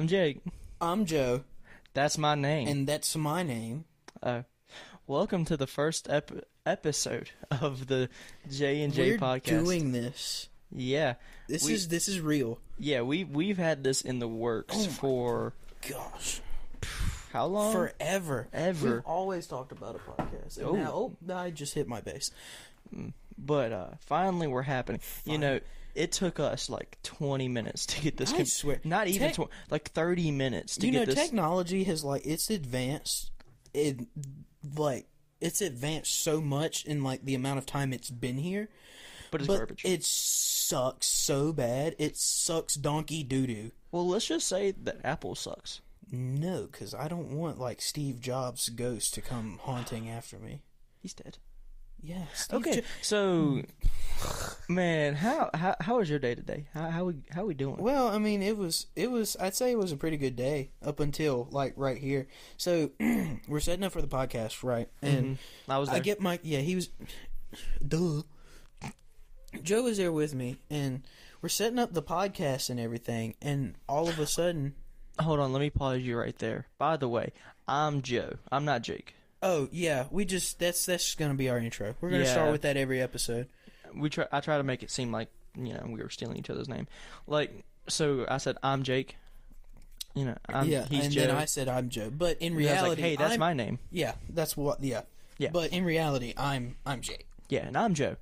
I'm Jake. I'm Joe, That's my name. and that's my name. uh, welcome to the first ep- episode of the J and J podcast. doing this. yeah, This We- is this is real. yeah. We we've had this in the works Oh for Gosh, how long? forever, Ever. We've always talked about a podcast. And Oh. now, oh, I just hit my base. but uh, finally, we're happening. You know, it took us like 20 minutes to get this. I swear. not even Tech- 20, like 30 minutes to get this. you get know, this. technology has like it's advanced. It like it's advanced so much in like the amount of time it's been here. but it's but garbage. it sucks so bad. It sucks donkey doo doo. well, let's just say that Apple sucks. No, because I don't want like Steve Jobs' ghost to come haunting after me. He's dead. Yeah. Steve Okay, Jo- so man, how how how was your day today? How how we how we doing? well, I mean, it was it was. I'd say it was a pretty good day up until like right here. So we're setting up for the podcast, right? And Mhm. I was there. I get my yeah. He was duh. Joe was there with me, and we're setting up the podcast and everything. And all of a sudden, Hold on, let me pause you right there. By the way, I'm Joe. I'm not Jake. Oh yeah, we just that's that's gonna be our intro. We're gonna Yeah. start with that every episode. We try. I try to make it seem like you know we were stealing each other's name. Like so, I said I'm Jake. You know, I'm, yeah, he's and Joe. then I said I'm Joe, but in And I was reality, like, hey, that's I'm, my name. yeah, that's what yeah, Yeah. But in reality, I'm I'm Jake. Yeah, and I'm Joe.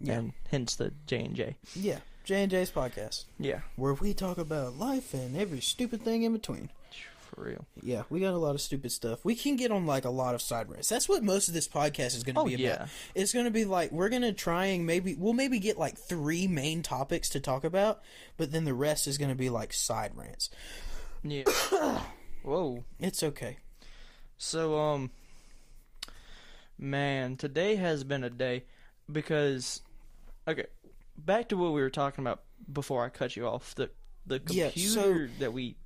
Yeah. And hence the J and J. Yeah, J and J's podcast, Yeah, where we talk about life and every stupid thing in between. For real. Yeah, we got a lot of stupid stuff. We can get on like a lot of side rants. That's what most of this podcast is going to Oh be about. yeah, It's going to be like we're going to try and maybe we'll maybe get like three main topics to talk about, but then the rest is going to be like side rants. yeah. Whoa. It's okay. So um man, today has been a day because okay, back to what we were talking about before I cut you off. The the Yeah, computer so that we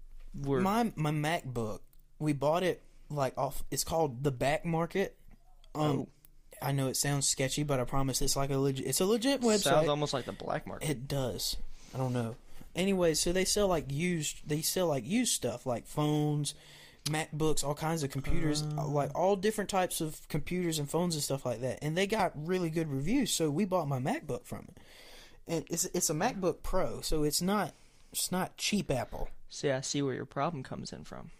were My my MacBook, we bought it like off. It's called the Back Market. Um, Oh. I know it sounds sketchy, but I promise it's like a legit. It's a legit website. sounds almost like the black market. It does. I don't know. Anyway, so they sell like used. They sell like used stuff, like phones, MacBooks, all kinds of computers, Oh. like all different types of computers and phones and stuff like that. And they got really good reviews, so we bought my MacBook from it. And it's it's a MacBook Pro, so it's not it's not cheap Apple. See, I see where your problem comes in from.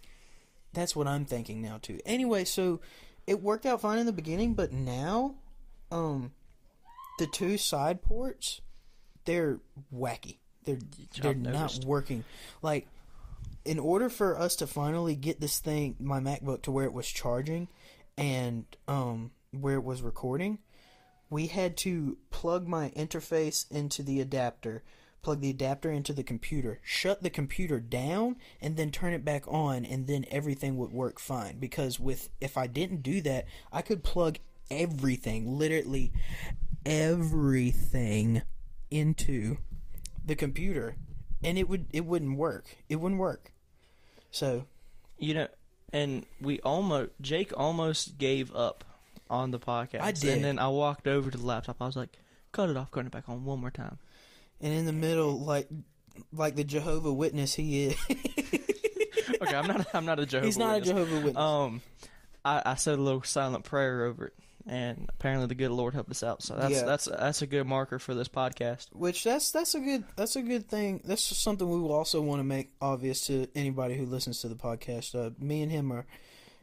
That's what I'm thinking now too. Anyway, so it worked out fine in the beginning, but now, um, the two side ports, they're wacky. They're they're I've not working. Like, in order for us to finally get this thing, my MacBook, to where it was charging, and um where it was recording, we had to plug my interface into the adapter, plug the adapter into the computer, shut the computer down, and then turn it back on, and then everything would work fine. Because with if I didn't do that, I could plug everything, literally everything, into the computer, and it would it wouldn't work. It wouldn't work. So You know, and we almost Jake almost gave up on the podcast. I did. and then I walked over to the laptop. I was like, "Cut it off, turn it back on one more time." And in the middle, like like the Jehovah Witness, he is. Okay, I'm not. I'm not a Jehovah. He's not Witness. a Jehovah Witness. Um, I, I said a little silent prayer over it, and apparently the good Lord helped us out. So that's Yeah. that's that's a good marker for this podcast. Which that's that's a good that's a good thing. That's just something we will also want to make obvious to anybody who listens to the podcast. Uh, me and him are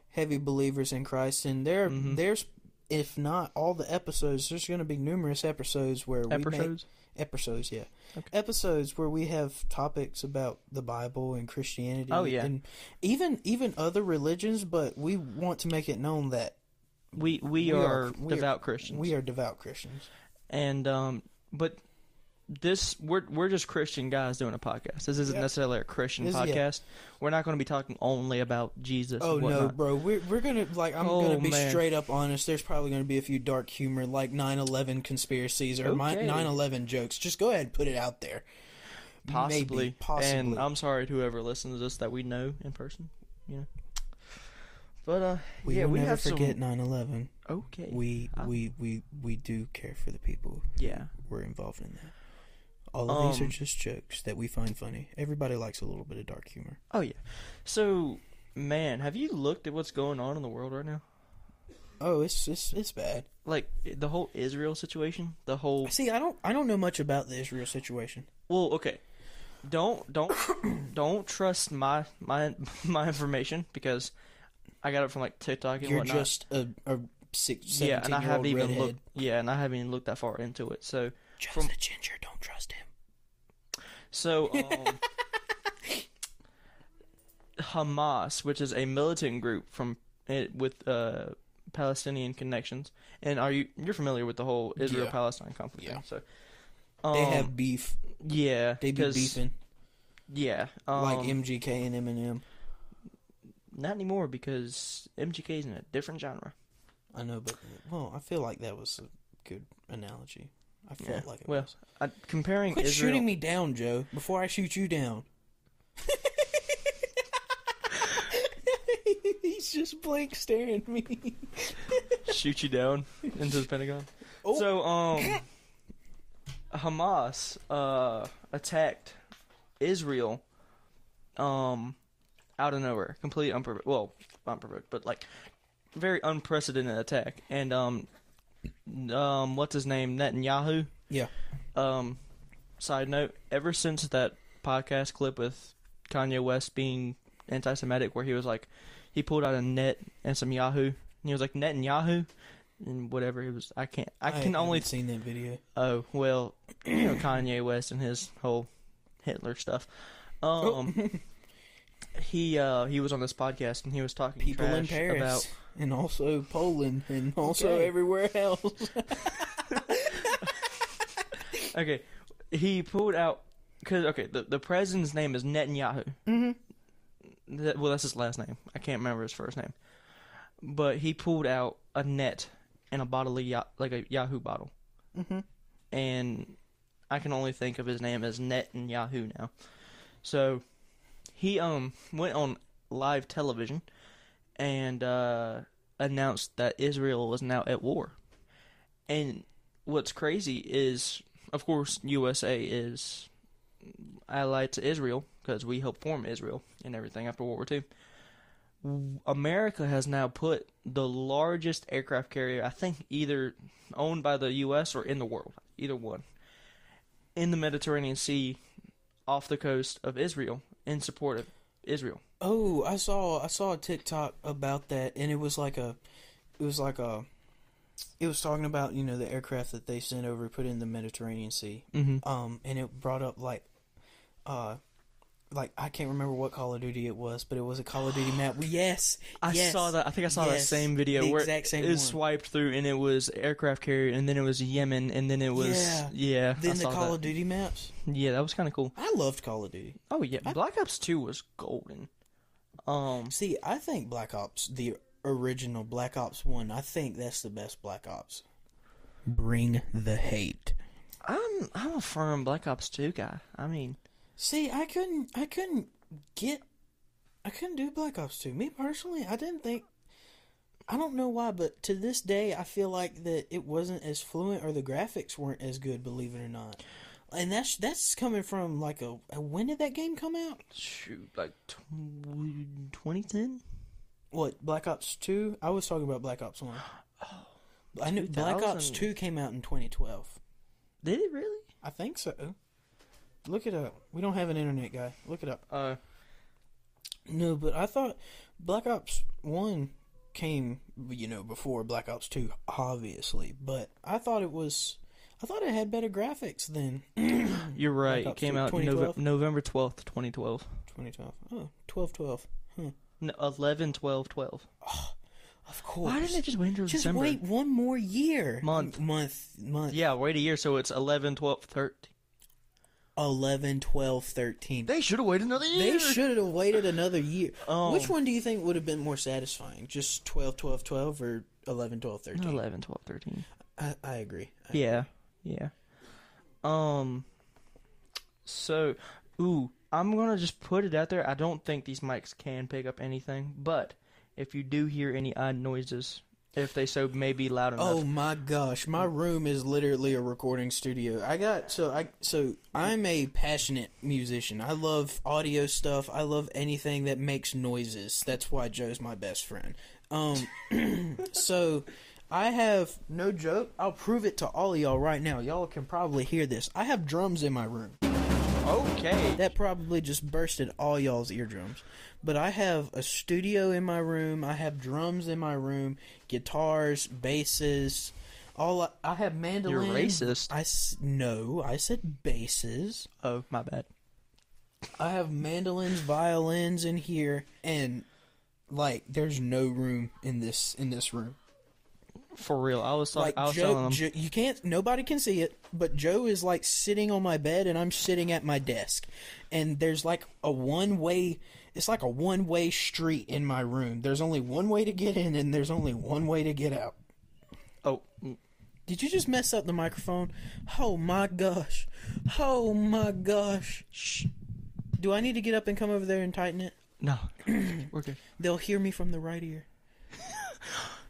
heavy believers in Christ, and there Mhm. there's if not all the episodes, there's going to be numerous episodes where we make Episodes. yeah, Okay. episodes where we have topics about the Bible and Christianity. Oh, yeah. and even even other religions, but we want to make it known that We we, We are, are- we are- devout Christians. we are devout Christians. and um, but this we're we're just Christian guys doing a podcast. This isn't Yeah. necessarily a Christian This- yeah. podcast. We're not going to be talking only about Jesus. Oh no, bro. We're we're gonna like I'm Oh, gonna be man. straight up honest. There's probably gonna be a few dark humor like 9/11 conspiracies or my Okay. 9/11 jokes. Just go ahead and put it out there. possibly, Maybe, possibly. And I'm sorry to whoever listens to this that we know in person. You know, but uh, we yeah, we never have forget some. 9/11. Okay. We I- we we we do care for the people yeah. who were involved in that. All of these are Um, just jokes that we find funny. Everybody likes a little bit of dark humor. Oh yeah. So, man, have you looked at what's going on in the world right now? Oh, it's it's it's bad. Like the whole Israel situation, the whole See, I don't I don't know much about the Israel situation. Well, okay. Don't don't don't trust my my my information because I got it from like TikTok and You're whatnot. just a, a six, yeah, and I 17 year haven't even looked. Yeah, and I haven't even looked that far into it. So Just from- a ginger. Don't trust him. so um, Hamas, which is a militant group from with uh, Palestinian connections, and are you you're familiar with the whole Israel. Palestine conflict? Yeah. thing, So They um, have beef. yeah, They be beefing Yeah, um, like MGK and Eminem. Not anymore because MGK is in a different genre. I know, but well, I feel like that was a good analogy. I felt Yeah, like it well, was. I, comparing Quit Israel, shooting me down, Joe, before I shoot you down. He's just blank staring at me. shoot you down into the Pentagon. Oh. So, um, Hamas uh attacked Israel, um, out of nowhere, completely unprovoked. Well, unprovoked, but like very unprecedented attack. And um, um, what's his name? Netanyahu. Yeah. Um, side note: Ever since that podcast clip with Kanye West being anti-Semitic, where he was like, he pulled out a net and some Yahoo, and he was like Netanyahu, and whatever it was. I can't. I, can only. seen that video. oh well, you know Kanye West and his whole Hitler stuff. Oh. Um, he uh he was on this podcast and he was talking People in Paris about and also Poland and also Okay. everywhere else. okay, he pulled out because okay the the president's name is Netanyahu. mm-hmm. That, well, that's his last name. I can't remember his first name. But he pulled out a net and a bottle of ya- like a Yahoo bottle, Mm-hmm. and I can only think of his name as Net and Yahoo now. So he um went on live television and uh, announced that Israel was now at war. And what's crazy is, of course, USA is allied to Israel because we helped form Israel and everything after World War II. America has now put the largest aircraft carrier, I think, either owned by the U.S. or in the world, either one, in the Mediterranean Sea, off the coast of Israel, in support of Israel. Oh, I saw I saw a TikTok about that, and it was like a, it was like a, it was talking about you know the aircraft that they sent over put in the Mediterranean Sea, Mm-hmm. um, and it brought up like, uh, like I can't remember what Call of Duty it was, but it was a Call of Duty map. Yes, I yes, saw that. I think I saw that same video where exact same it was one. swiped through, and it was aircraft carrier, and then it was Yemen, and then it was Yeah. yeah. I Then the Call that. of Duty maps. yeah, that was kind of cool. I loved Call of Duty. Oh yeah, I- Black Ops Two was golden. Um, See, I think Black Ops, the original Black Ops One, I think that's the best Black Ops. Bring the hate. I'm I'm a firm Black Ops Two guy. I mean, See, I couldn't, I couldn't get, I couldn't do Black Ops Two. Me personally, I didn't think. I don't know why, but to this day, I feel like that it wasn't as fluent or the graphics weren't as good. Believe it or not, and that's that's coming from like a, a when did that game come out? shoot, like twenty ten. What Black Ops Two? I was talking about Black Ops One. Oh, I knew Black Ops Two came out in 2012. Did it really? I think so. Look it up. We don't have an internet guy. Look it up. Uh, No, but I thought Black Ops 1 came, you know, before Black Ops 2, obviously. But I thought it was. I thought it had better graphics than you're right. It came 2, out Nove- November twelfth, twenty twelve. 2012. Oh, 12 12. No, 11, 12, 12. Of course. Why didn't it just wait until Just December? wait one more year. Month. Month. Month. Yeah, wait a year, so it's 11, 12, 13. 11, 12, 13. They should have waited another year. They should have waited another year. Oh. Which one do you think would have been more satisfying? Just 12, 12, 12 or 11, 12, 13? 11, 12, 13. I, I agree. I Yeah, yeah. Um. So, ooh, I'm gonna just put it out there. I don't think these mics can pick up anything, but if you do hear any odd noises if they so may be loud enough. Oh my gosh, my room is literally a recording studio. I got so I so I'm a passionate musician. I love audio stuff. I love anything that makes noises. That's why Joe's my best friend. Um so I have no joke. I'll prove it to all y'all right now. Y'all can probably hear this. I have drums in my room. Okay. That probably just bursted all y'all's eardrums. But I have a studio in my room. I have drums in my room, guitars, basses. All I, I have mandolins You're racist. I no, I said basses. Oh, my bad. I have mandolins, violins in here, and like there's no room in this in this room. For real, I was Like like, I was telling Joe. Joe, you can't. Nobody can see it, but Joe is like sitting on my bed, and I'm sitting at my desk, and there's like a one way. It's like a one way street in my room. There's only one way to get in, and there's only one way to get out. oh, Did you just mess up the microphone? Oh my gosh! Oh my gosh! Shh. Do I need to get up and come over there and tighten it? no, we're good. They'll hear me from the right ear.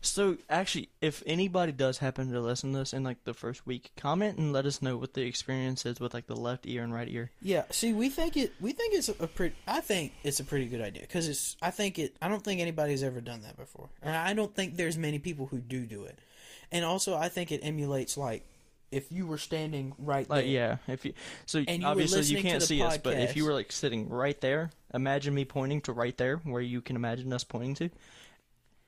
So actually, if anybody does happen to listen to this in like the first week, comment and let us know what the experience is with like the left ear and right ear. Yeah, see, we think it. We think it's a pretty. I think it's a pretty good idea because it's. I think it. I don't think anybody's ever done that before, and I don't think there's many people who do do it. And also, I think it emulates like if you were standing right Like there. yeah, if you so you obviously you can't see us, but if you were like sitting right there, imagine me pointing to right there where you can imagine us pointing to.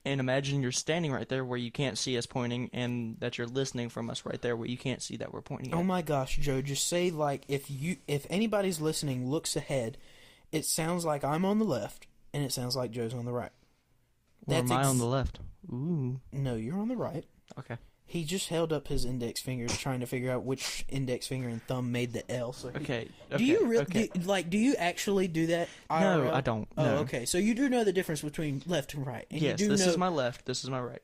And imagine you're standing right there where you can't see us pointing, and that you're listening from us right there where you can't see that we're pointing. Oh at. my gosh, Joe! Just say like if you if anybody's listening looks ahead, it sounds like I'm on the left and it sounds like Joe's on the right. Or am I ex- on the left? Ooh, No, you're on the right. okay. He just held up his index finger trying to figure out which index finger and thumb made the L. So he- Okay. Do you really okay. like? Do you actually do that? No, I don't. Oh, no. okay. So you do know the difference between left and right. And Yes, you do this know, is my left. This is my right.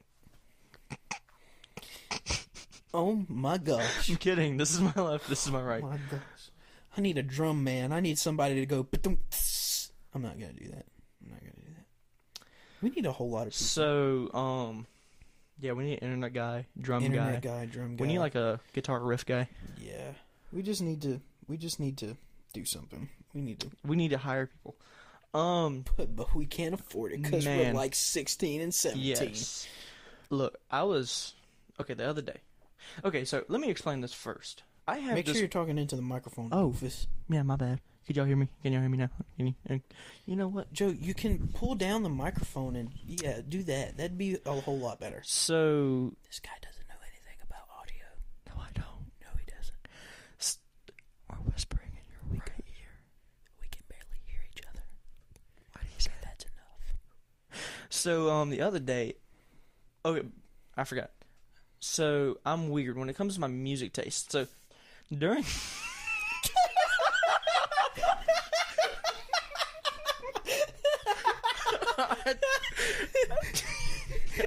Oh my gosh. I'm kidding. This is my left. This is my right. my gosh. I need a drum man. I need somebody to go. I'm not gonna do that. I'm not gonna do that. We need a whole lot of people. So, um, yeah, we need an internet guy, drum guy. internet guy. guy, drum guy. We need like a guitar riff guy. yeah. We just need to. We just need to do something. We need to, We need to hire people. Um, but, but we can't afford it because we're like 16 and 17. yes. Look, I was okay the other day. Okay, so let me explain this first. I have Make this. sure you're talking into the microphone. Oh. Oofus. Yeah, my bad. Could y'all hear me? Can y'all hear me now? Can you? uh, You know what? Joe, you can pull down the microphone and yeah, do that. That'd be a whole lot better. So This guy doesn't know anything about audio. no, I don't. No, he doesn't. We're whispering in your right ear. We can barely hear each other. Why do you say That's enough. So um the other day, okay, I forgot. So I'm weird when it comes to my music taste. So during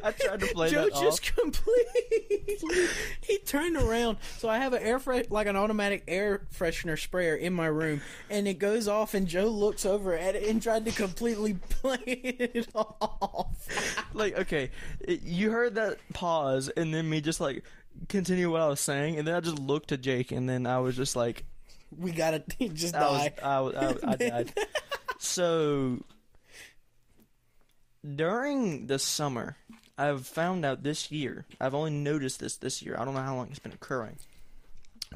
I tried to play Joe that just off. completely. he turned around. So I have an air fresh, like an automatic air freshener sprayer in my room, and it goes off, and Joe looks over at it and tried to completely play it off. Like okay, you heard that pause and then me just like continue what I was saying, and then I just looked to Jake, and then I was just like, We gotta just I was, die. I, was, I, I died. So during the summer, I've found out this year. I've only noticed this this year. I don't know how long it's been occurring,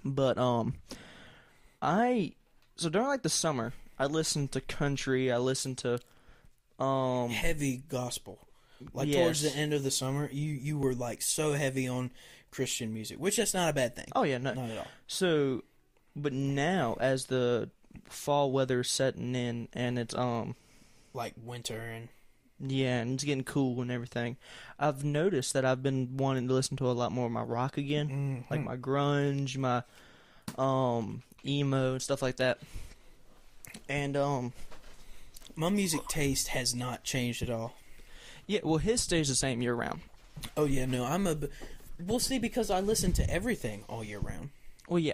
but um, I so during like the summer, I listened to country. I listened to um, Heavy gospel. Like towards the end of the summer, you you were like so heavy on Christian music, which that's not a bad thing. oh yeah, no, Not at all. So, but now as the fall weather setting in and it's um Like winter and yeah and it's getting cool and everything, I've noticed that I've been wanting to listen to a lot more of my rock again, like my grunge, my um emo and stuff like that. And um my music taste has not changed at all. yeah, well his stays the same year round. Oh yeah, no, I'm a. b- We'll see because I listen to everything all year round. Well, yeah.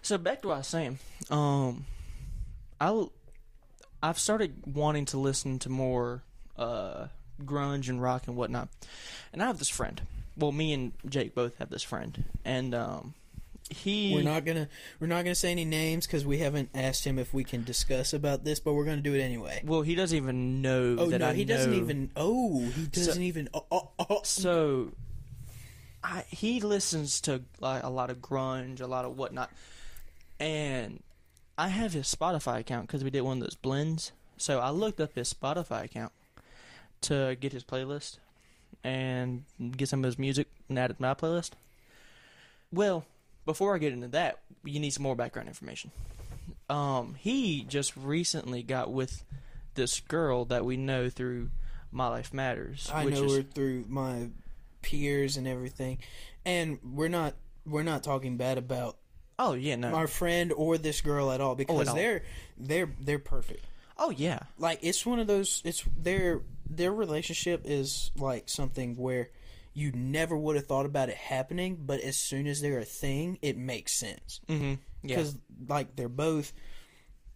So back to what I was saying. Um, I I've started wanting to listen to more uh grunge and rock and whatnot. And I have this friend. Well, me and Jake both have this friend, and um, he We're not gonna we're not gonna say any names because we haven't asked him if we can discuss about this, but we're gonna do it anyway. Well, he doesn't even know Oh that no, I he doesn't know- even. Oh, he doesn't even. Oh, oh, oh. So, I, he listens to like a lot of grunge, a lot of whatnot, and I have his Spotify account because we did one of those blends. So I looked up his Spotify account to get his playlist and get some of his music and add it to my playlist. Well, before I get into that, you need some more background information. Um, he just recently got with this girl that we know through My Life Matters. I know is, her through my peers and everything, and we're not we're not talking bad about Oh yeah, no. our friend or this girl at all because all. they're they're they're perfect. Oh yeah. Like it's one of those. It's their their relationship is like something where you never would have thought about it happening, but as soon as they're a thing, it makes sense Mm-hmm. Yeah. because like they're both.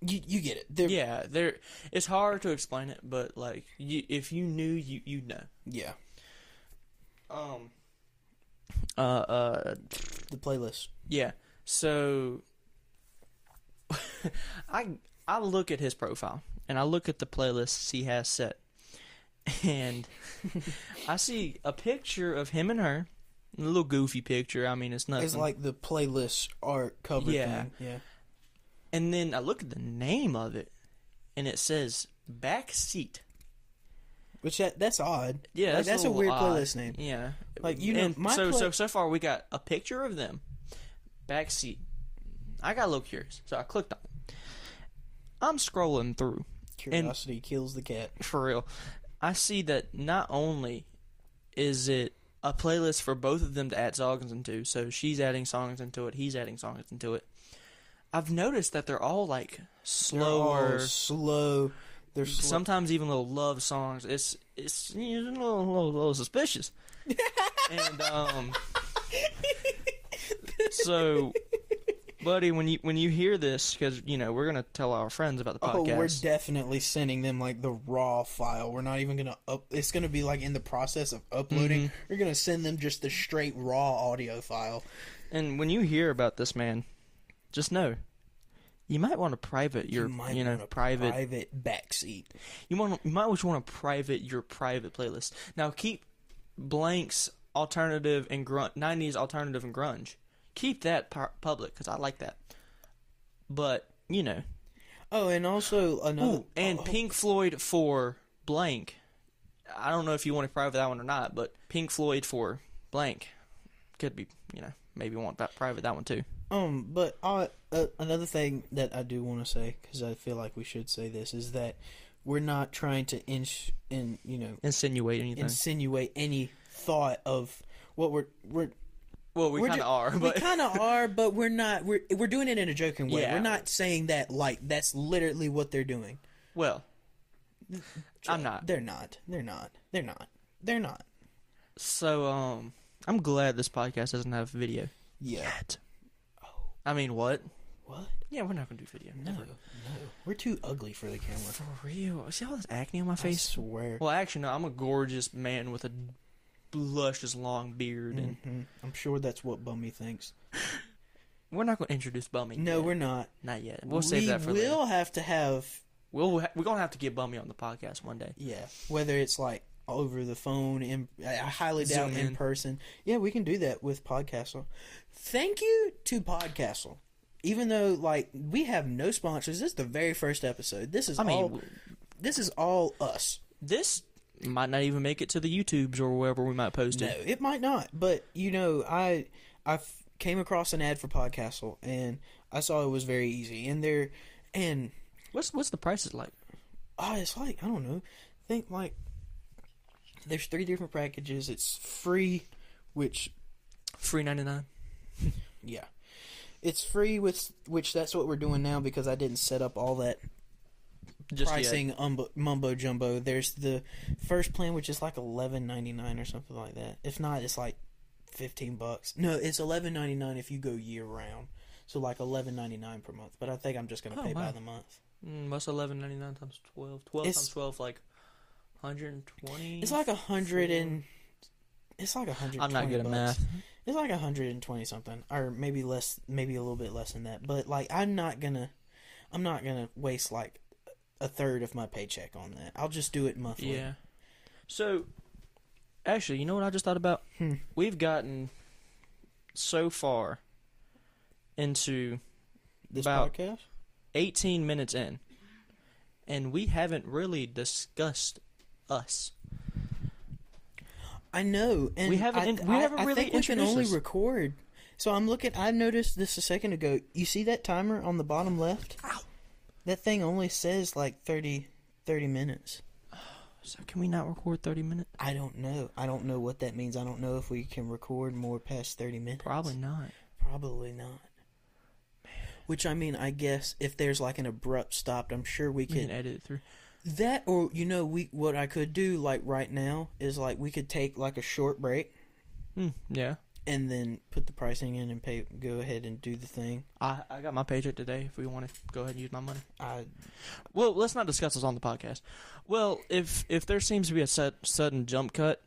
You you get it. They're, Yeah, there. It's hard to explain it, but like, you, if you knew, you you know. yeah. Um. Uh. Uh. The playlist. Yeah. So. I I look at his profile and I look at the playlists he has set, and I see a picture of him and her, a little goofy picture. I mean, it's nothing. It's like the playlist art cover Yeah. thing. Yeah. and then I look at the name of it, and it says back seat. Which that that's odd. Yeah, Like, that's, that's a little weird odd. playlist name. Yeah, Like, you know, And my so play- so so far we got a picture of them, back seat. I got a little curious, so I clicked on it. I'm scrolling through Curiosity kills the cat. for real. I see that not only is it a playlist for both of them to add songs into, so she's adding songs into it, he's adding songs into it. I've noticed that they're all like They're all slower, slow. They're slow. sometimes even little love songs. It's it's you know, a little, little, little suspicious. and um, so, buddy, when you when you hear this, because you know we're gonna tell our friends about the podcast. Oh, we're definitely sending them like the raw file. We're not even gonna up. It's gonna be like in the process of uploading. Mm-hmm. We're gonna send them just the straight raw audio file. and when you hear about this man, just know. You might want to private your, you you, know, private. private backseat. You want, you might just want to private your private playlist. Now keep blanks alternative and grunge, '90s alternative and grunge. Keep that public because I like that. But you know, Oh, and also another. Ooh, and oh, Pink Floyd for blank. I don't know if you want to private that one or not, but Pink Floyd for blank could be, you know, maybe want that private that one too. Um, but uh, uh, another thing that I do want to say because I feel like we should say this is that we're not trying to inch in you know Insinuate anything. insinuate any thought of what we're we're well, we kind of are, we but kind of are, but we're not. We're we're doing it in a joking way. Yeah. We're not saying that like that's literally what they're doing. well, I'm not. They're not. They're not. They're not. They're not. So, um, I'm glad this podcast doesn't have video Yeah. yet. I mean, what? What? Yeah, we're not gonna do video. No. Never. No. We're too ugly for the camera. For real? See all this acne on my face? I face? swear. Well, actually, no. I'm a gorgeous man with a luscious long beard, and Mhm. I'm sure that's what Bummy thinks. we're not going to introduce Bummy. No, yet. we're not. not yet. We'll save that for We will later. have to have We'll we're gonna have to get Bummy on the podcast one day. yeah, whether it's like over the phone in I highly doubt in in. person. Yeah, we can do that with Podcastle. Thank you to Podcastle. Even though like we have no sponsors, this is the very first episode. This is I mean, all this is all us. this might not even make it to the YouTubes or wherever we might post it. No, it. might not, but you know, I I came across an ad for Podcastle and I saw it was very easy and there and What's what's the prices like? oh, it's like I don't know. Think like there's three different packages. It's free, which Free ninety nine. yeah, it's free with which that's what we're doing now because I didn't set up all that Just pricing umbo, mumbo jumbo. There's the first plan which is like eleven ninety nine or something like that. If not, it's like fifteen bucks. No, it's eleven ninety nine if you go year round. So like eleven ninety nine per month. But I think I'm just gonna Oh, pay by the month. Mm, what's eleven ninety nine times twelve? Twelve It's- times twelve, like 120. It's like a hundred and. It's like a hundred. I'm not good at math. It's like a hundred and twenty something, or maybe less, maybe a little bit less than that. But like, I'm not gonna, I'm not gonna waste like a third of my paycheck on that. I'll just do it monthly. Yeah. So, actually, you know what I just thought about? Hmm. We've gotten so far into This About- podcast. 18 minutes in, and we haven't really discussed us. I know, and We haven't I, in- we I- haven't I really think we can only us. record. So I'm looking. I noticed this a second ago. You see that timer on the bottom left? Ow. That thing only says like 30, 30 minutes. So, can we not record 30 minutes? I don't know. I don't know what that means. I don't know if we can record more past thirty minutes. Probably not. Probably not. Which I mean, I guess if there's like an abrupt stop, I'm sure we We can could edit it through. that or you know we what I could do like right now is like we could take like a short break Hmm, yeah. And then put the pricing in and pay go ahead and do the thing. I, I got my paycheck today. If we want to go ahead and use my money. I Well, let's not discuss this on the podcast. Well, if if there seems to be a sud sudden jump cut,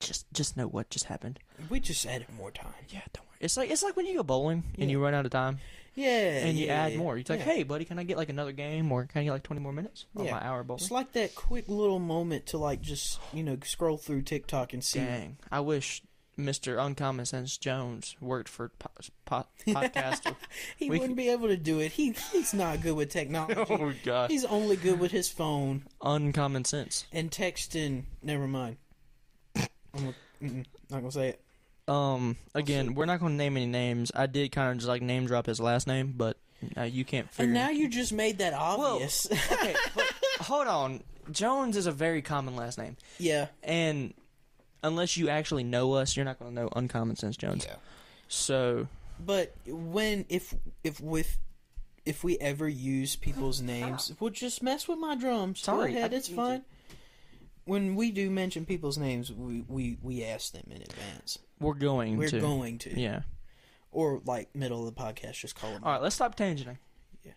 just just know what just happened. we just added more time. Yeah, don't worry. It's like it's like when you go bowling and Yeah. you run out of time Yeah, and you yeah, add yeah, more. You're like, hey, buddy, can I get like another game or can I get like 20 more minutes on Yeah. my hour bowling? It's like that quick little moment to like just you know scroll through TikTok and see. Dang, I wish Mr. Uncommon Sense Jones worked for po- po- Podcastle. He We wouldn't be able to do it. He he's not good with technology. oh god. He's only good with his phone uncommon sense. and texting. Never mind. I'm gonna, not gonna say it. Um, again, we're not going to name any names. I did kind of just like name drop his last name, but uh, you can't figure. And now you just made that Well, obvious. okay, but hold on. Jones is a very common last name, yeah. and unless you actually know us, you're not going to know Uncommon Sense Jones. Yeah. So But when if if with if we ever use people's names, we'll just mess with my drums. Sorry, Go ahead, I it's fine. When we do mention people's names, we we we ask them in advance. we're going We're to. going to, Yeah. or like middle of the podcast, just call them. All right, let's stop tangenting. Yeah.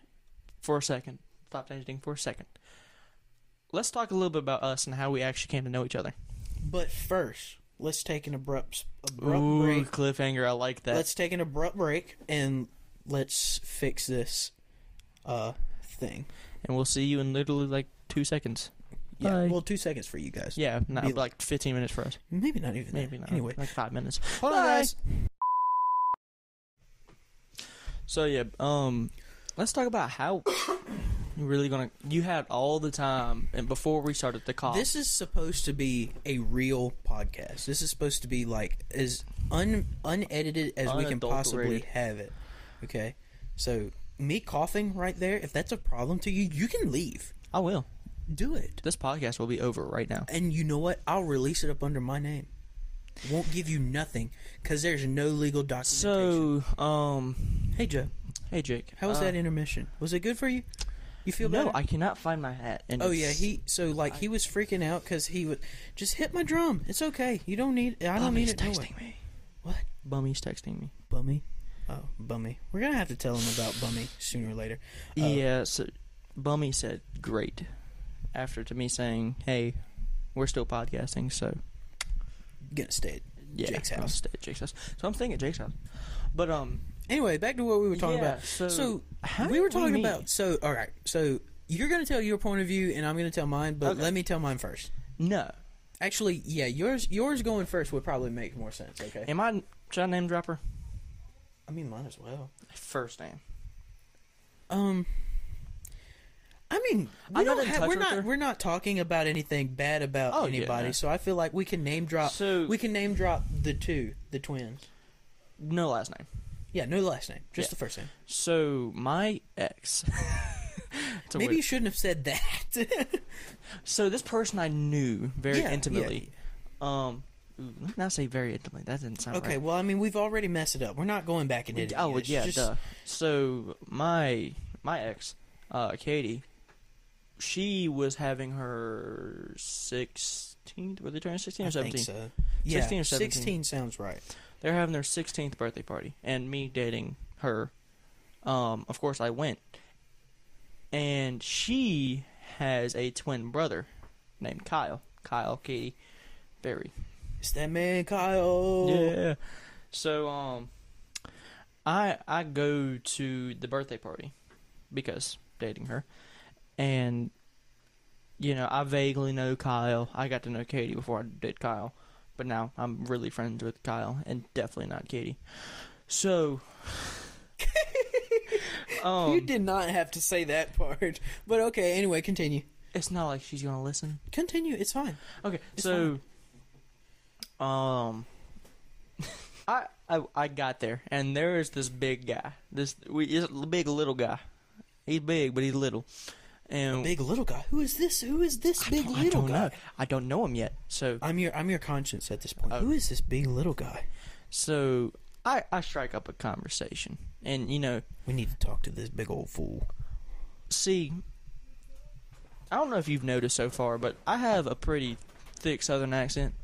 For a second. Stop tangenting for a second. Let's talk a little bit about us and how we actually came to know each other. But first, let's take an abrupt abrupt Ooh, break. cliffhanger. I like that. Let's take an abrupt break and let's fix this uh thing. and we'll see you in literally like two seconds. Yeah, Bye. well, two seconds for you guys. Yeah, not Be- like 15 minutes for us. Maybe not even. Maybe that. not. Anyway, like five minutes. hold on, Bye. guys. So yeah, um, let's talk about how you really gonna. You had all the time, and before we started the call, This is supposed to be a real podcast. This is supposed to be like as un unedited as we can possibly Unadulterated. have it. Okay, so me coughing right there. If that's a problem to you, you can leave. I will. Do it. This podcast will be over right now. And you know what? I'll release it up under my name. Won't give you nothing because there's no legal documentation. So, um, hey Joe, hey Jake, how was uh, that intermission? Was it good for you? You feel No, better? I cannot find my hat. And Oh yeah, he so like he was freaking out because he would just hit my drum. It's okay. You don't need. I don't need it. nowhere. texting me. What? Bummy's texting me. Bummy. Oh, Bummy. We're gonna have to tell him about Bummy sooner or later. Uh, yeah, so Bummy said great after to me saying, "Hey, we're still podcasting, so Gonna stay. yeah, Jake's I'll house. stay at Jake's house." So I'm staying at Jake's house. But um, Anyway, back to what we were talking yeah, about. So, So how we were talking meet? about. So all right. So you're gonna tell your point of view, and I'm gonna tell mine. But Okay. let me tell mine first. no. Actually, yeah, yours yours going first would probably make more sense. Okay. Am I should I name dropper? I mean, mine as well. First name. Um. I mean, we I'm don't have, we're not her. we're not talking about anything bad about Oh, yeah, anybody, no. so I feel like we can name drop. So we can name drop the two, the twins. no last name. Yeah, no last name, just Yeah. the first name. So my ex. Maybe weird- you shouldn't have said that. So this person I knew very Yeah, intimately. Um, let me not say very intimately. That didn't sound Okay, right. well, I mean, we've already messed it up. We're not going back and We- editing oh yeah, Just- duh. So my my ex, uh, Katie, she was having her sixteenth. Were they turning sixteen I or think seventeen? so. Yeah, 16 or 17. 16 sounds right. They're having their sixteenth birthday party, and me dating her. Um, of course I went, and she has a twin brother named Kyle. Kyle, Katie, Barry. It's that man, Kyle. Yeah. So um, I I go to the birthday party because dating her, and you know I vaguely know Kyle. I got to know Katie before I did Kyle, but now I'm really friends with Kyle and definitely not Katie. So. um, you did not have to say that part, but okay. Anyway, continue. It's not like she's gonna listen. Continue. It's fine. Okay, It's so um, I, I I got there and there is this big guy. This we is a big little guy. He's big, but he's little. And Big little guy. Who is this? Who is this I big don't- I little don't guy? know. I don't know him yet. So I'm your I'm your conscience at this point. Oh. Who is this big little guy? so I I strike up a conversation, and you know, We need to talk to this big old fool. see, I don't know if you've noticed so far, but I have a pretty thick Southern accent,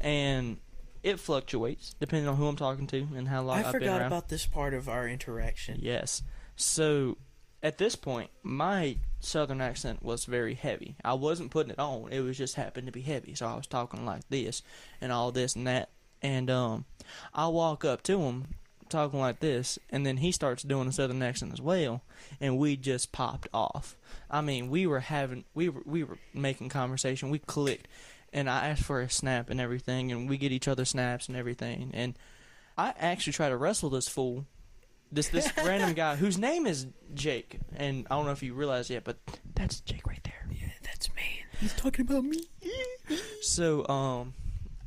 and it fluctuates depending on who I'm talking to and how long I been forgot about this part of our interaction. Yes. So at this point, my southern accent was very heavy. I wasn't putting it on. It was just happened to be heavy. So I was talking like this and all this and that. And um I walk up to him talking like this and then he starts doing a southern accent as well and we just popped off. I mean, we were having we were we were making conversation. We clicked and I asked for a snap and everything and we get each other snaps and everything and I actually try to wrestle this fool this this random guy whose name is Jake, and I don't know if you realize yet, but that's Jake right there. Yeah, that's me. He's talking about me. So, um,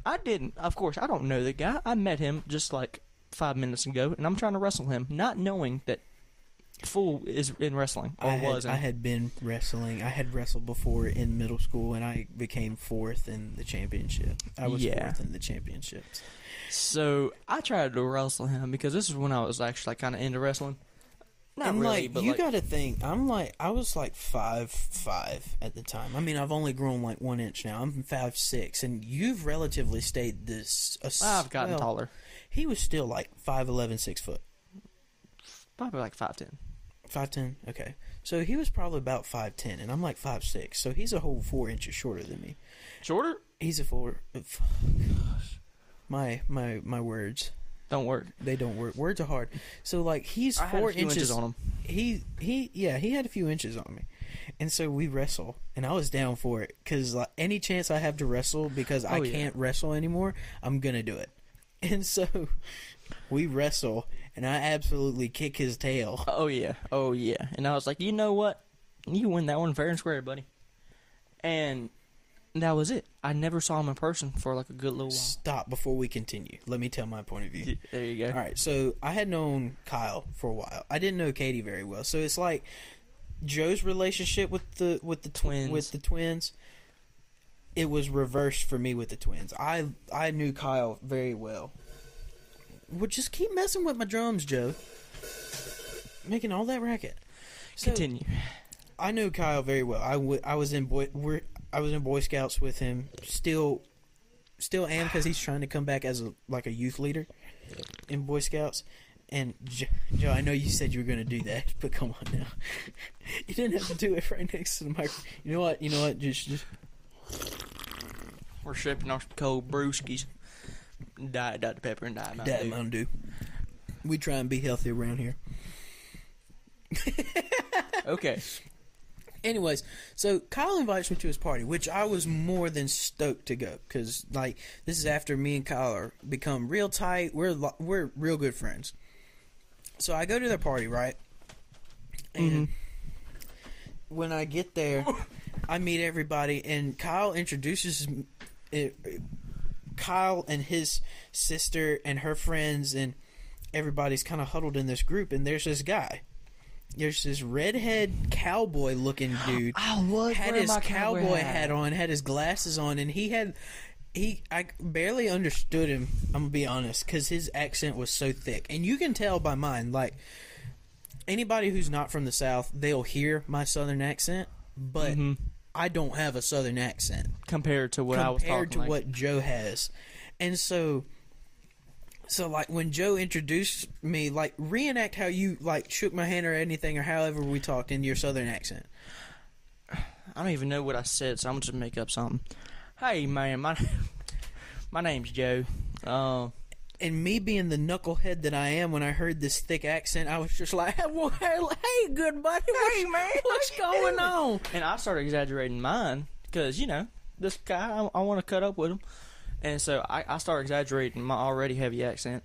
I didn't. Of course, I don't know the guy. I met him just like five minutes ago, and I'm trying to wrestle him, not knowing that fool is in wrestling or I had, was. in- I had been wrestling. I had wrestled before in middle school, and I became fourth in the championship. I was Yeah. fourth in the championships. So I tried to wrestle him because this is when I was actually like, kind of into wrestling. Not and really, like but you like, gotta think, I'm like I was like five five at the time. I mean, I've only grown like one inch now. I'm five six, and you've relatively stayed this. I've gotten well, taller, He was still like five eleven, six foot, probably like five ten. five ten. Okay, so he was probably about five ten, and I'm like five six. So he's a whole four inches shorter than me. Shorter? He's a four. Uh, gosh, my my my words Don't work. they don't work. Words are hard. So like he's I had four a few inches, inches on him. he he yeah he had a few inches on me and so we wrestle and i was down for it because like any chance i have to wrestle because oh, i Oh, yeah. can't wrestle anymore i'm gonna do it and so we wrestle and i absolutely kick his tail Oh yeah, oh yeah. And I was like, you know what? You win that one fair and square, buddy. And that was it. I never saw him in person for like a good little while. stop before we continue let me tell my point of view There you go. All right, so I had known Kyle for a while. I didn't know Katie very well, so it's like Joe's relationship with the with the Twins. with the twins. It was reversed for me with the twins. I I knew Kyle very well. Well, just keep messing with my drums, Joe. Making all that racket. So, Continue. I knew Kyle very well. I, w- I was in boy we're, I was in Boy Scouts with him. Still, still am because he's trying to come back as a like a youth leader in Boy Scouts. And Joe, Joe, I know you said you were going to do that, but come on now. you didn't have to do it right next to the microphone. You know what? You know what? Just, just We're sipping our cold brewskis. Diet Dr. Pepper and Diet Mountain Dad Dew. Mountain Dew. We try and be healthy around here. Okay. Anyways, so Kyle invites me to his party, which I was more than stoked to go because, like, this is after me and Kyle are become real tight. We're lo- we're real good friends. So I go to their party, right? And mm-hmm. when I get there, I meet everybody, and Kyle introduces Kyle and his sister and her friends, and everybody's kind of huddled in this group. And there's this guy. There's this redhead cowboy looking dude I was had his my cowboy hat on, had his glasses on, and he had he I barely understood him. I'm gonna be honest, because his accent was so thick, and you can tell by mine. Like anybody who's not from the South, they'll hear my Southern accent, but Mhm. I don't have a Southern accent Compared to what I was compared to like. what Joe has, and so. So like when Joe introduced me, like reenact how you like shook my hand or anything or however we talked in your southern accent. I don't even know what I said, so I'm just gonna make up something. Hey man, my my name's Joe. Um, And me being the knucklehead that I am, when I heard this thick accent, I was just like, well, "Hey, good buddy, what's, man, what's going on?" and I started exaggerating mine because you know this guy, I, I want to cut up with him, and so I, I started exaggerating my already heavy accent,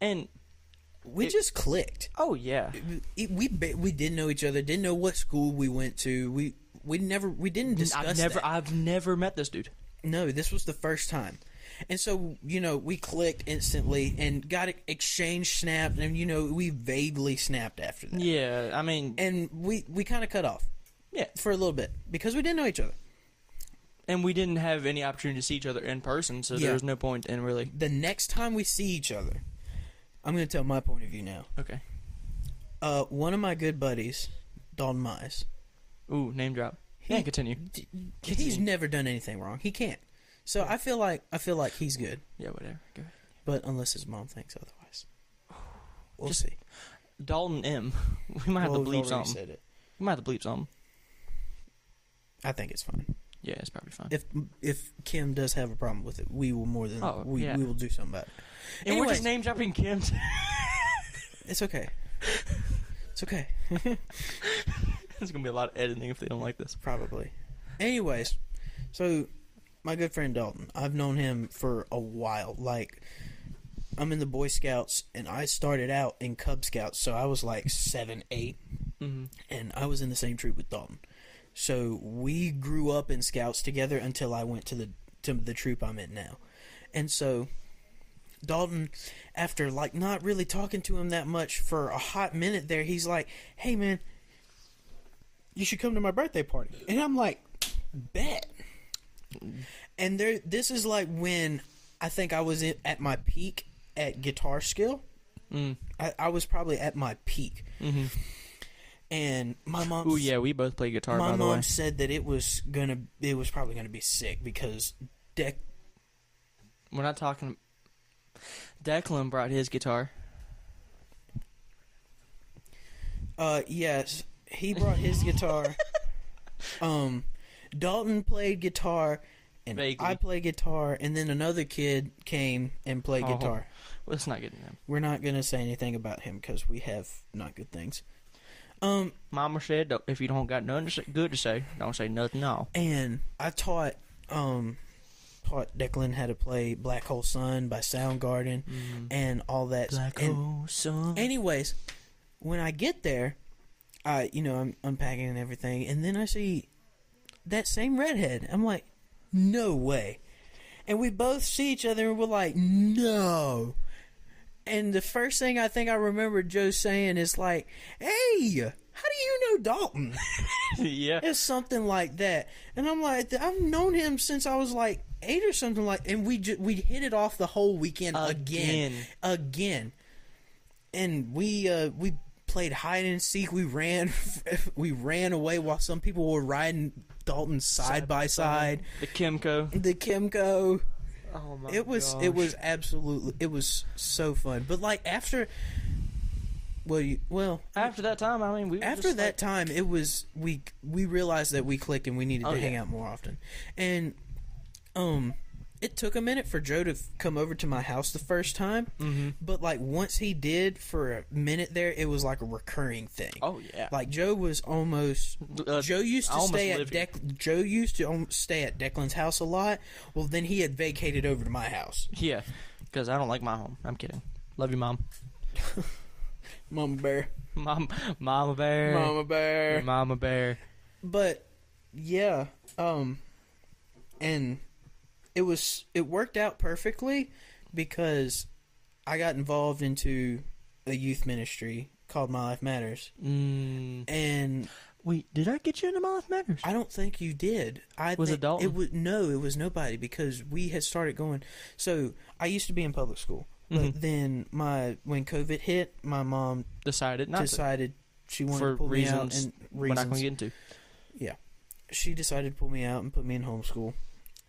and We It- just clicked. oh yeah, We we we didn't know each other, didn't know what school we went to. We we never we didn't discuss I've never that. I've never met this dude. No, this was the first time. And so, you know, we clicked instantly and got it exchanged snapped and you know, we vaguely snapped after that. Yeah, I mean, And we we kind of cut off yeah, for a little bit because we didn't know each other. and we didn't have any opportunity to see each other in person, so Yeah. there was no point in really. The next time we see each other, I'm going to tell my point of view now. Okay. Uh one of my good buddies, Dalton Mize, Ooh, name drop. He- yeah, continue. d- he's never done anything wrong. He can't. So I feel like I feel like he's good, Yeah, whatever. Go ahead. but unless his mom thinks otherwise. We'll Just see. Dalton M. We might have Well, to we've bleep already something. said it. We might have to bleep something. I think it's fine. Yeah, it's probably fine. if if Kim does have a problem with it, we will more than Oh, we, yeah. we will do something about it. and we're just name dropping Kim. It's okay. It's okay. There's gonna be a lot of editing if they don't like this. Probably. Anyways, so my good friend Dalton, I've known him for a while. Like I'm in the Boy Scouts and I started out in Cub Scouts, so I was like seven, eight, hmm and I was in the same troop with Dalton. So we grew up in Scouts together until I went to the to the troop I'm in now. And so Dalton, after like not really talking to him that much for a hot minute there, he's like, "Hey man, you should come to my birthday party." And I'm like, "Bet." And there, this is like when I think I was at my peak at guitar skill. Mm. I, I was probably at my peak, hmm and my mom. Oh yeah, we both play guitar my by the mom said that it was gonna, it was probably gonna be sick because Deck. We're not talking. Declan brought his guitar. Uh, yes, he brought his guitar. Um, Dalton played guitar, and Vaguely. I played guitar, and then another kid came and played Oh. guitar. Let's not get into them. We're not gonna say anything about him because we have not good things. Um, Mama said, if you don't got nothing good to say, don't say nothing. at all. and I taught um taught Declan how to play Black Hole Sun by Soundgarden and all that. Black and, hole sun. Anyways, when I get there, I you know I'm unpacking and everything, and then I see that same redhead. I'm like, no way. And we both see each other and we're like, no. And the first thing I think I remember Joe saying is like, hey, how do you know Dalton? yeah. It's something like that. And I'm like, I've known him since I was like eight or something like. And we ju- we hit it off the whole weekend again, Again. again. And we uh, we played hide and seek. We ran we ran away while some people were riding Dalton side, by side. The Kymco. The Kymco. Oh my It was it was absolutely it was so fun. But like after. Well, you, well, After that time, I mean, we after just that like- time it was we we realized that we clicked and we needed Oh, to hang out more often and um it took a minute for joe to come over to my house the first time Mhm. but like once he did for a minute there it was like a recurring thing Oh yeah. like joe was almost Uh, joe used to stay at. Dec- joe used to stay at declan's house a lot well then he had vacated over to my house yeah, because I don't like my home. I'm kidding. Love you, mom. mama bear Mom, Mama Bear. mama bear Mama Bear. but yeah um and it was it worked out perfectly because i got involved into a youth ministry called my life matters Mm. and Wait, did I get you into My Life Matters? i don't think you did i Was it think Dalton? it was no it was nobody because we had started going so i used to be in public school but Mhm. then my when covid hit my mom Decided not to. decided she wanted For to pull me out reasons We're not going to get into. Yeah, she decided to pull me out and put me in homeschool.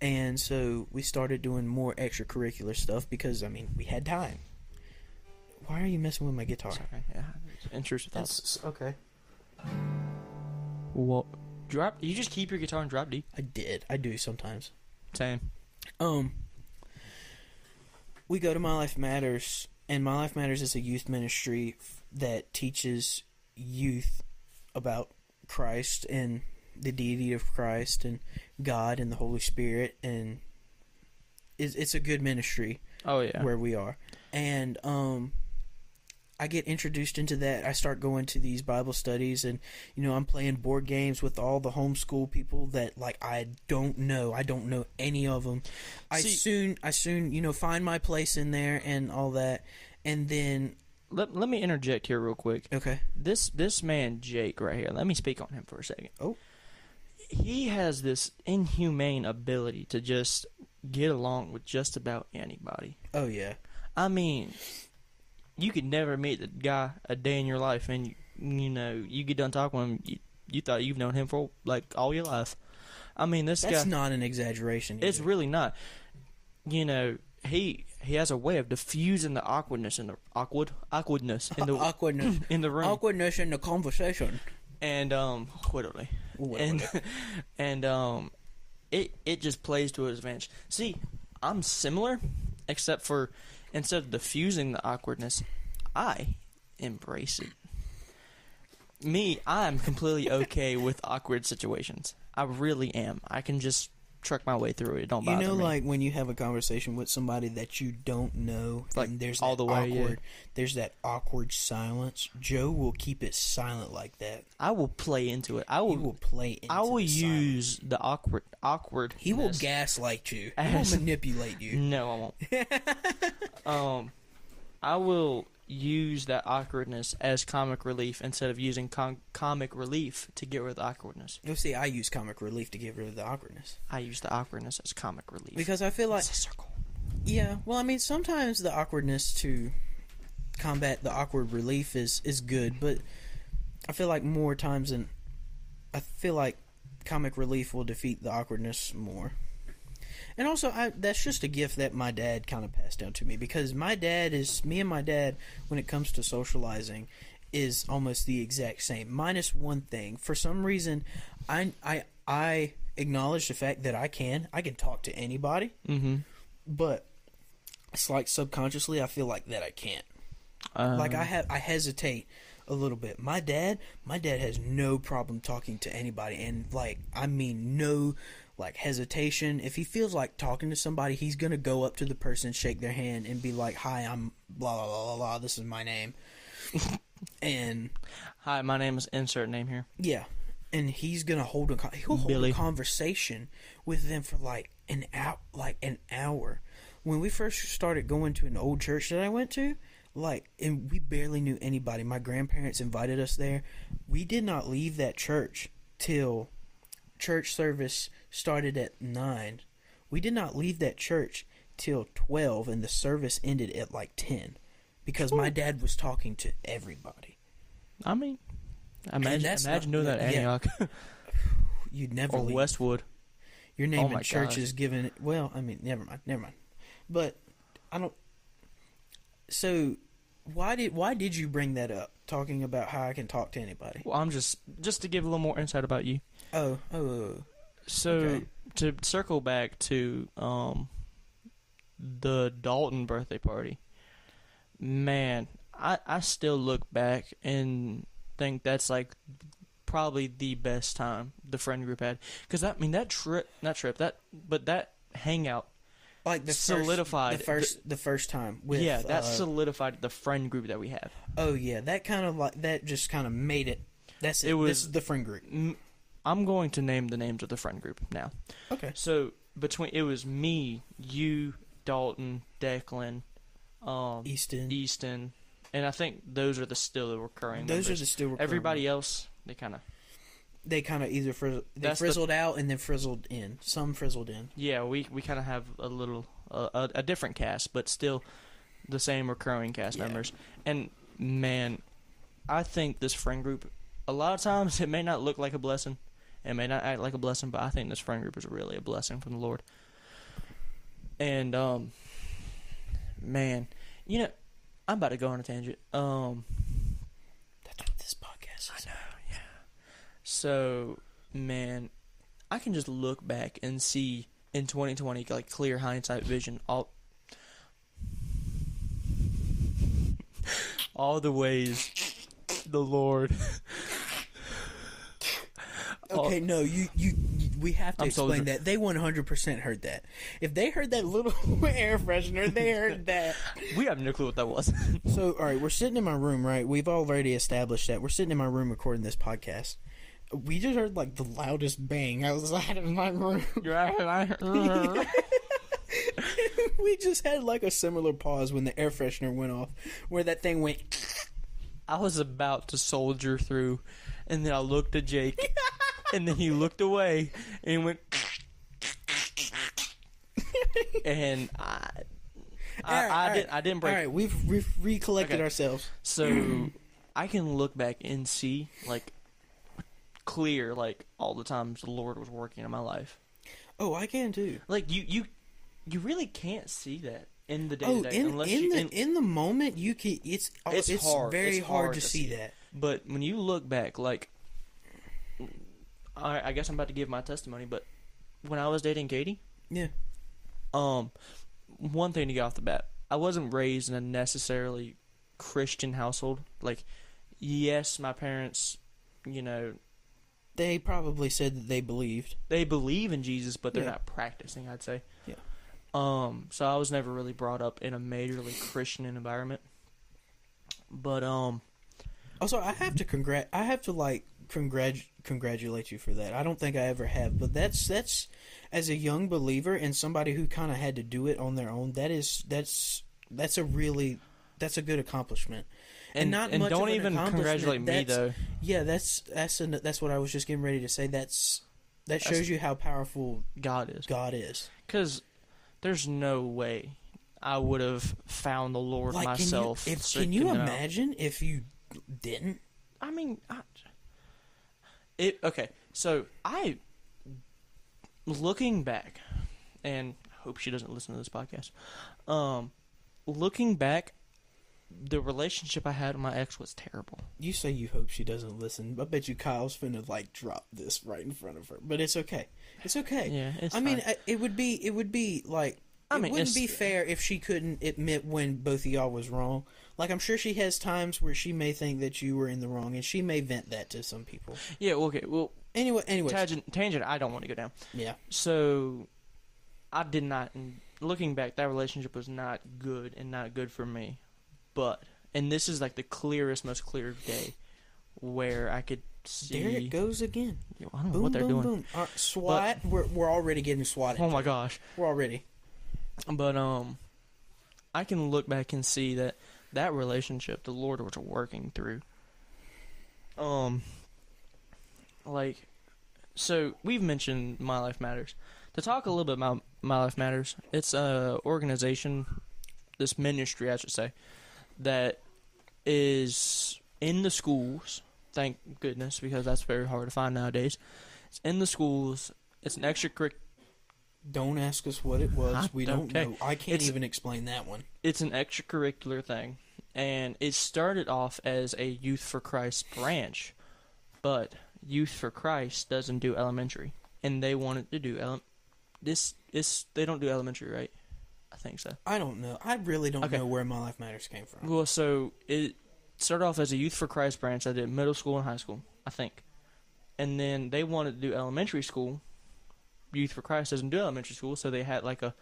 And so we started doing more extracurricular stuff because I mean we had time. Why are you messing with my guitar? Sorry. Yeah. Intrusive thoughts. That's okay. What? Drop. You just keep your guitar and drop D. I did. I do sometimes. Same. Um, we go to My Life Matters, and My Life Matters is a youth ministry that teaches youth about Christ and the deity of Christ and God and the Holy Spirit, and it's, it's a good ministry Oh yeah. where we are. And um I get introduced into that. I start going to these Bible studies and you know, I'm playing board games with all the homeschool people that like I don't know. I don't know any of them. I See- soon I soon, you know, find my place in there and all that. And then Let, let me interject here real quick. okay. This this man Jake right here. Let me speak on him for a second. Oh. He has this inhumane ability to just get along with just about anybody. Oh yeah. I mean, you could never meet the guy a day in your life, and you, you know you get done talking with him, you, you thought you've known him for like all your life. I mean, this That's guy. not an exaggeration. It's really not. You know, he he has a way of diffusing the awkwardness in the awkward awkwardness in the awkwardness. in the room, awkwardness in the conversation. and um, literally, and and um, it it just plays to his advantage. See, I'm similar, except for instead of diffusing the awkwardness, I embrace it. Me, I'm completely okay with awkward situations. I really am. I can just truck my way through it. It don't You know, me. like when you have a conversation with somebody that you don't know, Like, and there's all the way, yeah. awkward, there's that awkward silence. Joe will keep it silent like that. I will play into it. I He will. will play. Into I will the silence. use the awkward awkward. He will gaslight you. He will manipulate you. No, I won't. um, I will use that awkwardness as comic relief instead of using com- comic relief to get rid of the awkwardness. You'll see. I use comic relief to get rid of the awkwardness I use the awkwardness as comic relief. because I feel like, it's a circle. yeah. Well, I mean, sometimes the awkwardness to combat the awkward relief is is good, but I feel like more times than I feel like comic relief will defeat the awkwardness more. And also, I, that's just a gift that my dad kind of passed down to me because my dad is me and my dad when it comes to socializing is almost the exact same, minus one thing. For some reason, I I I acknowledge the fact that I can I can talk to anybody, Mm-hmm. but it's like subconsciously I feel like that I can't. Uh, Like I have, I hesitate a little bit. My dad, my dad has no problem talking to anybody, and like I mean, no like hesitation. If he feels like talking to somebody, he's gonna go up to the person, shake their hand, and be like, "Hi, I'm blah blah blah blah. blah. This is my name." and Hi, my name is insert name here. yeah, and he's gonna hold a he'll hold Billy. a conversation with them for like an hour, like an hour. When we first started going to an old church that I went to, like, and we barely knew anybody. My grandparents invited us there. We did not leave that church till church service started at nine. We did not leave that church till twelve, and the service ended at like ten, because my dad was talking to everybody. I mean, imagine imagine not- doing that at yeah. Antioch You'd never or leave. Westwood. Your oh name Oh in church is given. Well, I mean, never mind, never mind. But I don't. So, why did why did you bring that up? Talking about how I can talk to anybody. Well, I'm just just to give a little more insight about you. Oh, oh, oh, oh. So Okay. to circle back to um the Dalton birthday party, man, I I still look back and think that's like probably the best time the friend group had because I mean that trip not trip that but that hangout like the Solidified first, the first the first time with yeah that uh, solidified the friend group that we have. oh yeah that kind of like that just kind of made it. That's it. It was- this is the friend group. I'm going to name the names of the friend group now. Okay. So between it was me, you, Dalton, Declan, um, Easton. Easton, and I think those are the still the recurring. Those are the still recurring everybody else. They kind of They kind of either frizz- they That's the- frizzled out and then frizzled in. Some frizzled in. yeah we we kind of have a little uh, a, a different cast, but still the same recurring cast Yeah. members. And man, I think this friend group a lot of times it may not look like a blessing. It may not act like a blessing, but I think this friend group is really a blessing from the Lord. And um, man, you know, I'm about to go on a tangent. Um, That's what this podcast is. I know, yeah. So man, I can just look back and see in 2020, like clear hindsight vision, all all the ways the Lord. All- Okay, no, you, you, you we have to I'm explain soldier. that. They 100% heard that. If they heard that little air freshener, they heard that. we have no clue what that was. So, all right, we're sitting in my room, right? We've already established that. We're sitting in my room recording this podcast. We just heard like the loudest bang outside of my room. we just had like a similar pause when the air freshener went off, where that thing went. I was about to soldier through, and then I looked at Jake, and then he looked away and went, and I, I, right, I all didn't, right. I didn't break. All right, we've, we've recollected Okay. ourselves. So I can look back and see like clear like all the times the Lord was working in my life. Oh, I can too. Like you, you, you really can't see that in the day Oh, day in unless in you. the in- in the moment, you can. It's It's it's, hard. very It's hard, hard to to see see. that. But when you look back, like, I, I guess I'm about to give my testimony. But when I was dating Katie, Yeah. um, one thing to get off the bat, I wasn't raised in a necessarily Christian household. Like, yes, my parents, you know, They probably said that they believed. they believe in Jesus, but they're Yeah. not practicing. I'd say. Yeah. Um. So I was never really brought up in a majorly Christian environment. But um, Also, I have to congrat. I have to like congrat congratulate you for that. I don't think I ever have, but that's that's as a young believer and somebody who kind of had to do it on their own. That is that's that's a really that's a good accomplishment. and, not and much don't even congratulate me though. Yeah, that's that's an, that's what I was just getting ready to say. That's that That's- shows you how powerful God is. God is. Because there's no way I would have found the Lord Like, myself. can you, if, can you imagine if you didn't? I mean, I, it. Okay, so I, looking back, and I hope she doesn't listen to this podcast. Um, looking back, the relationship I had with my ex was terrible. You say you hope she doesn't listen. I bet you Kyle's finna like drop this right in front of her. But it's okay. It's okay. Yeah, it's I mean, fine. I- it would be it would be like I it mean, wouldn't be fair if she couldn't admit when both of y'all was wrong. Like I'm sure she has times where she may think that you were in the wrong, and she may vent that to some people. yeah. Okay. Well, Anyway, anyway, tangent. Tangent. I don't want to go down. yeah. So, I did not. And looking back, that relationship was not good and not good for me. But and this is like the clearest, most clear day where I could see. There it goes again. I don't know Boom, what they're boom, doing. boom. Right, SWAT. we're we're already getting SWAT. Oh my gosh! We're already. But um, I can look back and see that that relationship the Lord was working through. Um, like, so we've mentioned My Life Matters. To talk a little bit about My Life Matters, it's a organization, this ministry, I should say, that is in the schools. Thank goodness, because that's very hard to find nowadays. It's in the schools. It's an extracurricular. Don't ask us what it was. I- we don't know. I can't It's- even explain that one. it's an extracurricular thing, and it started off as a Youth for Christ branch, but Youth for Christ doesn't do elementary, and they wanted to do ele- this. This they don't do elementary, right? I think so. I don't know. I really don't Okay. know where My Life Matters came from. Well, so it started off as a Youth for Christ branch. I did middle school and high school, I think, and then they wanted to do elementary school. Youth for Christ doesn't do elementary school, so they had like a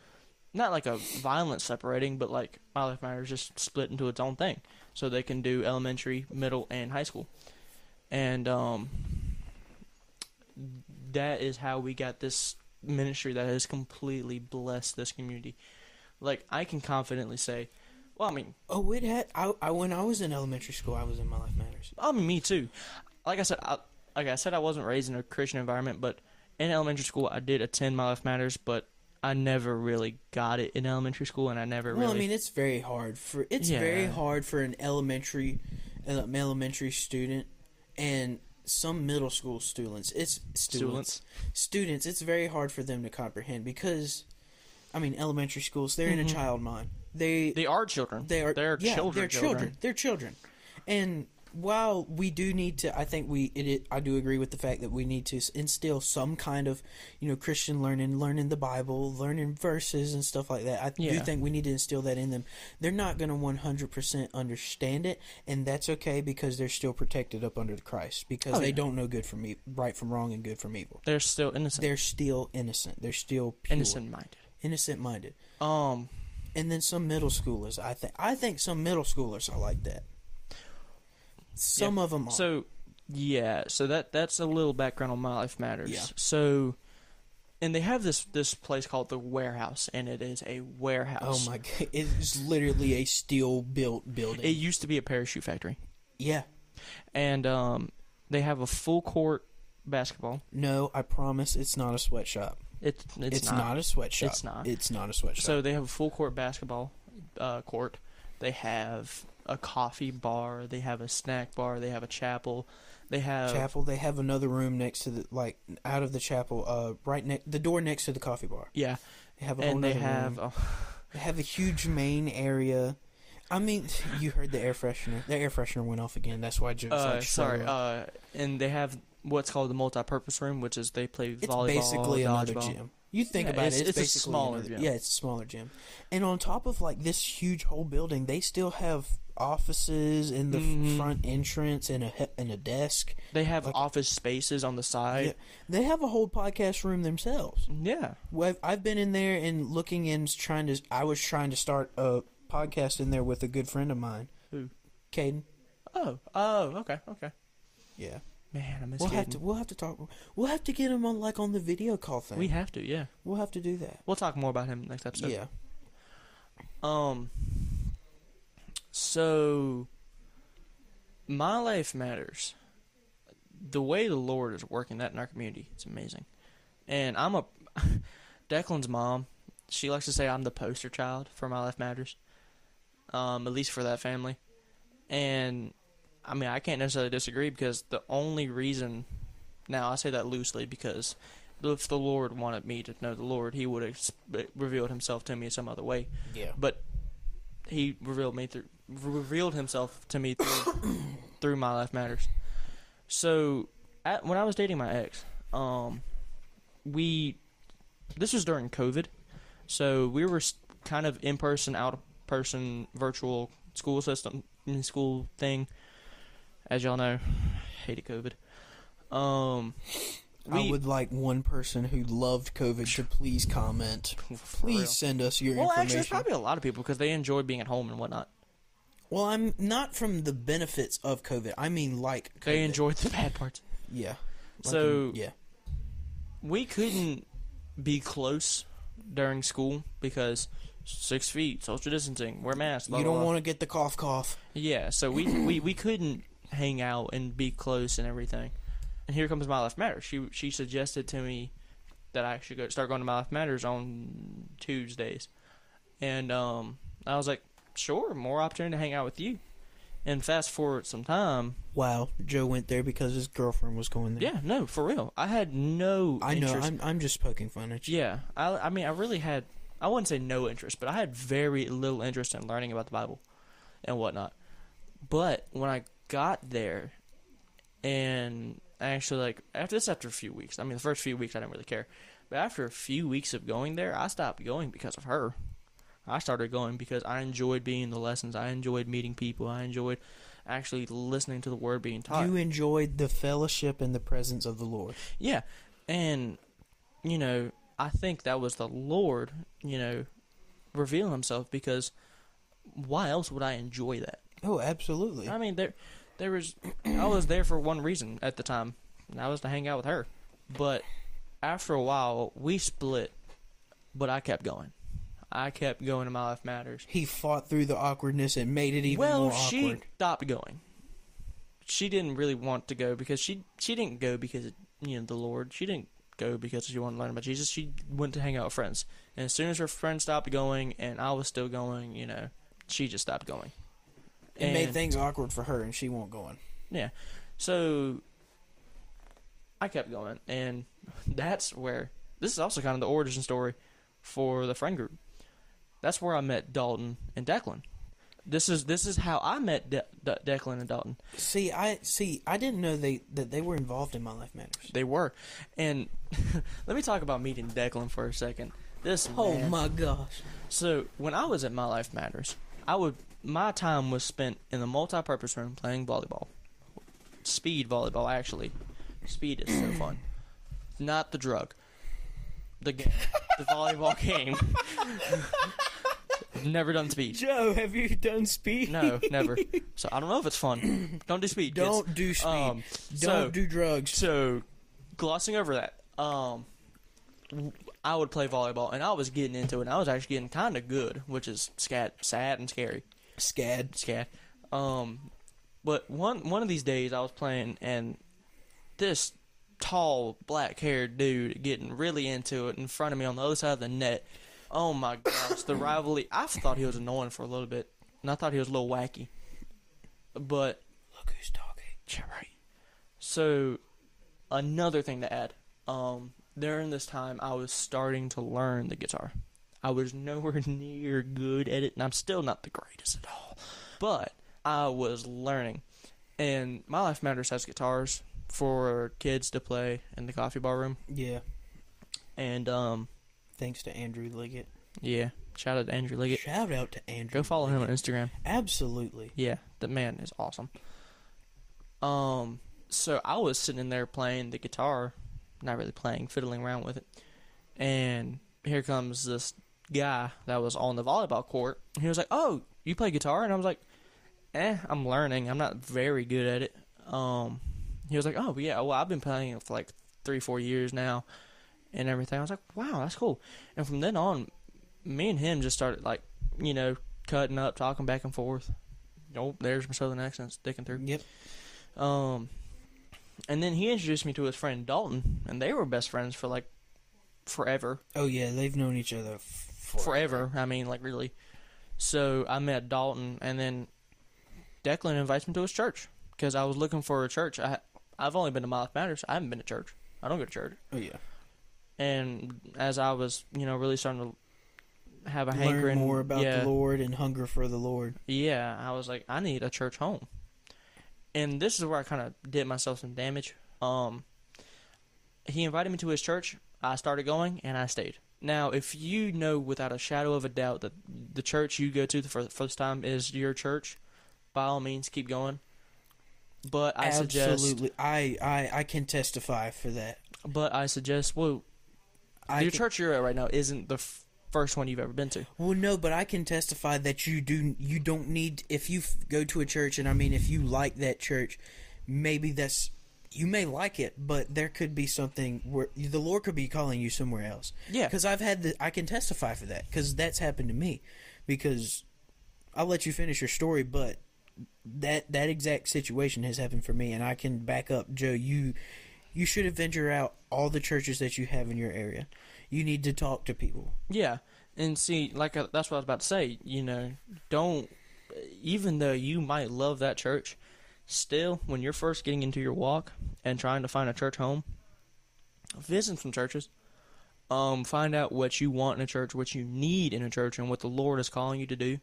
not like a violent separating, but like My Life Matters just split into its own thing, so they can do elementary, middle, and high school, and um, that is how we got this ministry that has completely blessed this community. Like I can confidently say, well, I mean, Oh, it had. I, I when I was in elementary school, I was in My Life Matters. I mean, me too. Like I said, I, like I said, I wasn't raised in a Christian environment, but in elementary school, I did attend My Life Matters, but I never really got it in elementary school, and I never really Well, really. I mean, it's very hard for it's very hard for an elementary an elementary student and some middle school students. It's students. Students. It's very hard for them to comprehend because, I mean, elementary schools. They're in a Mhm. child mind. They they are children. they are They're yeah, children. They're children. They're children, and while we do need to, I think we it, it. I do agree with the fact that we need to instill some kind of, you know, Christian learning, learning the Bible, learning verses and stuff like that. I do think we need to instill that in them. They're not going to one hundred percent understand it, and that's okay because they're still protected up under the Christ because Oh, they yeah. don't know good from e- right from wrong and good from evil. They're still innocent, They're still innocent. They're still pure, innocent minded. innocent minded. Um, And then some middle schoolers, I think. I think some middle schoolers are like that. Some of them are. So, yeah, so that that's a little background on My Life Matters. Yeah. So, and they have this this place called the Warehouse, and it is a warehouse. oh my god, it's literally a steel built building. It used to be a parachute factory, yeah. and um, they have a full court basketball. No, I promise it's not a sweatshop. It's it's, It's, not. not. a sweatshop. It's not. It's not a sweatshop. So they have a full court basketball uh, court. They have a coffee bar. They have a snack bar. They have a chapel. They have chapel, they have another room next to the like out of the chapel, uh, right next the door next to the coffee bar. yeah, They have a whole and they have room. uh, They have a huge main area. I mean, you heard the air freshener. The air freshener went off again. That's why Joe's uh, like, sorry, uh, and they have what's called the multi-purpose room, which is they play It's volleyball, basically another dodgeball. gym. You think Yeah, about it's- it, it's, it's a smaller another- gym. Yeah, it's a smaller gym. And on top of like this huge whole building, they still have offices in the Mhm. front entrance and a and a desk. They have Like- office spaces on the Yeah, side. they have a whole podcast room themselves. Yeah, Well, I've- I've been in there and looking in, trying to. I was trying to start a podcast in there with a good friend of mine, Who? Caden. Oh, oh, okay, okay. Yeah, Man, I miss we'll have Caden. to. We'll have to talk. We'll have to get him on like on the video call thing. We have to, yeah. we'll have to do that. We'll talk more about him next episode. yeah. Um. So, my life matters. The way the Lord is working that in our community, it's amazing. And I'm a Declan's mom. She likes to say I'm the poster child for my life matters. Um, at least for that family. And I mean, I can't necessarily disagree because the only reason now I say that loosely because if the Lord wanted me to know the Lord, He would have revealed Himself to me some other way Yeah. but he revealed me through revealed himself to me through through my life matters. So, at, when I was dating my ex, um, we this was during COVID, so we were kind of in person, out of person, virtual school system, school thing. As y'all know, hated COVID. Um, I we- would like one person who loved COVID to please comment. for real. Please send us your Well, information. actually, there's probably a lot of people because they enjoy being at home and whatnot. well, I'm not from the benefits of COVID. I mean, like They COVID. enjoyed the bad parts. Yeah. Like So- in- yeah, we couldn't be close during school because six feet, social distancing, wear masks. Blah, you don't want to get the cough cough. Yeah, so we, we we couldn't hang out and be close and everything. And here comes My Life Matters. She she suggested to me that I should go start going to My Life Matters on Tuesdays, and um I was like, sure, more opportunity to hang out with you. And fast forward some time, Wow, Joe went there because his girlfriend was going there. yeah, no, for real, I had no. I know. interest I'm I'm just poking fun at you. Yeah, I, I mean, I really had, I wouldn't say no interest, but I had very little interest in learning about the Bible and whatnot. But when I got there, and actually, like, after this, after a few weeks, I mean, the first few weeks I didn't really care, but after a few weeks of going there, I stopped going because of her. I started going because I enjoyed being in the lessons, I enjoyed meeting people, I enjoyed actually listening to the word being taught. You enjoyed the fellowship and the presence of the Lord. Yeah, and you know, I think that was the Lord, you know, revealing Himself because why else would I enjoy that? Oh, absolutely. I mean, there, there was, I was there for one reason at the time, and that was to hang out with her. But after a while, we split, but I kept going. I kept going to My Life Matters. He fought through the awkwardness and made it even well, more she stopped going. She didn't really want to go because she she didn't go because of, you know the Lord. She didn't go because she wanted to learn about Jesus. She went to hang out with friends. And as soon as her friends stopped going and I was still going, you know, she just stopped going. It made things awkward for her, and she won't go in. Yeah. So I kept going, and that's where this is also kind of the origin story for the friend group. That's where I met Dalton and Declan. This is this is how I met De- De- Declan and Dalton. See, I see. I didn't know they that they were involved in My Life Matters. They were, and let me talk about meeting Declan for a second. This Oh man- my gosh! So when I was at My Life Matters, I would my time was spent in the multi-purpose room playing volleyball, speed volleyball. Actually, speed is so fun. Not the drug, the game, the volleyball game. never done speed. Joe, have you done speed? No, never. So I don't know if it's fun. Don't do speed. Don't do speed. Um, Don't so- do drugs. So, glossing over that, um, I would play volleyball, and I was getting into it. and I was actually getting kind of good, which is scat, sad and scary. Scad. Scat. Um, but one one of these days, I was playing, and this tall, black-haired dude getting really into it in front of me on the other side of the net. Oh my gosh, the rivalry! I thought he was annoying for a little bit, and I thought he was a little wacky. But Look who's talking. yeah, right. So, another thing to add. Um, during this time, I was starting to learn the guitar. I was nowhere near good at it, and I'm still not the greatest at all. But I was learning. And My Life Matters has guitars for kids to play in the coffee bar room. Yeah. And, um, Thanks to Andrew Liggett. yeah, shout out to Andrew Liggett. Shout out to Andrew. Go follow him on Instagram. Absolutely. Yeah, the man is awesome. Um, so I was sitting in there playing the guitar, not really playing, fiddling around with it, and here comes this guy that was on the volleyball court. He was like, "Oh, you play guitar?" And I was like, "Eh, I'm learning. I'm not very good at it." Um, he was like, "Oh, yeah. Well, I've been playing it for like three, four years now, and everything." I was like, "Wow, that's cool." And from then on, me and him just started like, you know, cutting up, talking back and forth. Oh, there's my southern accent sticking through. Yep. Um, and then he introduced me to his friend Dalton, and they were best friends for like forever. Oh yeah, they've known each other f- Forever. I mean, like really. So I met Dalton, and then Declan invites me to his church because I was looking for a church. I I've only been to My Life Matters. I haven't been to church. I don't go to church. Oh yeah. And as I was, you know, really starting to have a Learn hankering more about yeah, the Lord and hunger for the Lord. Yeah, I was like, I need a church home. And this is where I kind of did myself some damage. Um, he invited me to his church. I started going, and I stayed. Now, if you know without a shadow of a doubt that the church you go to for the first time is your church, by all means, keep going. But I suggest, Absolutely, I, I I can testify for that. but I suggest, well, I your can- church you're at right now isn't the f- first one you've ever been to. Well, no, but I can testify that you do. You don't need if you f- go to a church, and I mean, if you like that church, maybe that's you may like it, but there could be something where the Lord could be calling you somewhere else. Yeah. because I've had the. I can testify for that because that's happened to me. Because I'll let you finish your story, but that that exact situation has happened for me, and I can back up, Joe. You you should venture out all the churches that you have in your area. You need to talk to people. Yeah, and see, like uh, that's what I was about to say. You know, don't even though you might love that church, still when you're first getting into your walk and trying to find a church home, visit some churches. Um, find out what you want in a church, what you need in a church, and what the Lord is calling you to do.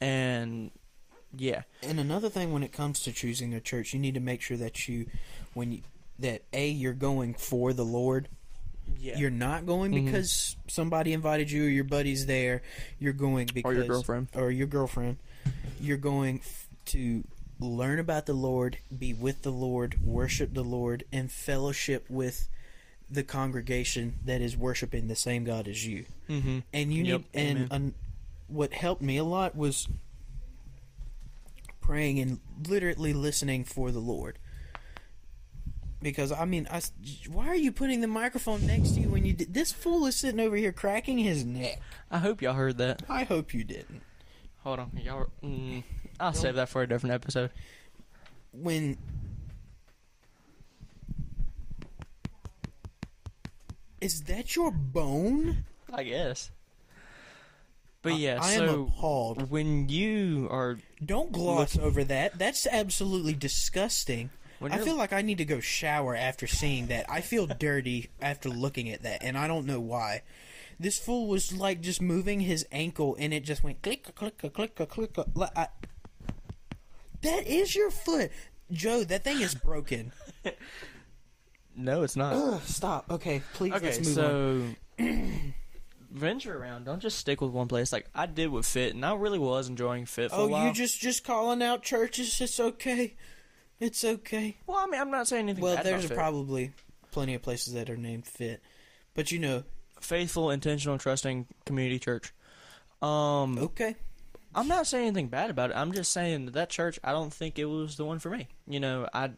And yeah, And another thing when it comes to choosing a church, you need to make sure that you when you that A you're going for the Lord. yeah, You're not going Mhm. because somebody invited you or your buddy's there. You're going because or your girlfriend. or your girlfriend. You're going f- to learn about the Lord, be with the Lord, worship the Lord, and fellowship with the congregation that is worshiping the same God as you. Mm-hmm. And you Yep, need and um, what helped me a lot was praying and literally listening for the Lord. Because I mean, I why are you putting the microphone next to you when you did? This fool is sitting over here cracking his neck. I hope y'all heard that. I hope you didn't. Hold on, y'all. Mm, I'll save that for a different episode. When is that your bone? I guess. But I- yeah, I, am so appalled. when you are Don't gloss over that. That's absolutely disgusting. when I you're, feel like I need to go shower after seeing that. I feel dirty after looking at that, and I don't know why. This fool was like just moving his ankle, and it just went click, click, click, click, click. Like, I, that is your foot, Joe. That thing is broken. No, it's not. Ugh, stop. Okay, please. okay, let's move on. so venture around. Don't just stick with one place. Like I did with Fit, and I really was enjoying Fit for a Oh, while. you just just calling out churches? It's okay. It's okay. well, I mean, I'm not saying anything. Well, bad there's about Fit. probably plenty of places that are named Fit, but you know, faithful, intentional, trusting community church. Um, okay. I'm not saying anything bad about it. I'm just saying that, that church. I don't think it was the one for me. You know, I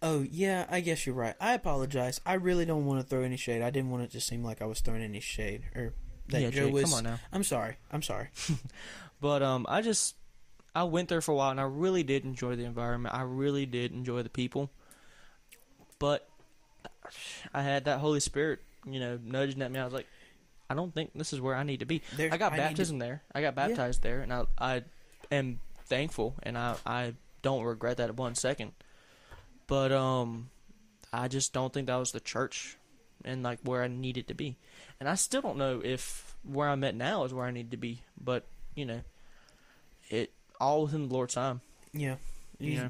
Oh yeah, I guess you're right. I apologize. I really don't want to throw any shade. I didn't want it to seem like I was throwing any shade or that yeah, Joe Jake, was. come on now. I'm sorry. I'm sorry. But um, I just I went there for a while, and I really did enjoy the environment. I really did enjoy the people. But I had that Holy Spirit, you know, nudging at me. I was like, I don't think this is where I need to be. There's, I got to- baptism there. I got baptized there, and I I am thankful, and I I don't regret that one second. But um, I just don't think that was the church, and like where I needed to be, and I still don't know if where I'm at now is where I need to be. But you know, it all within the Lord's time. yeah. You Yeah.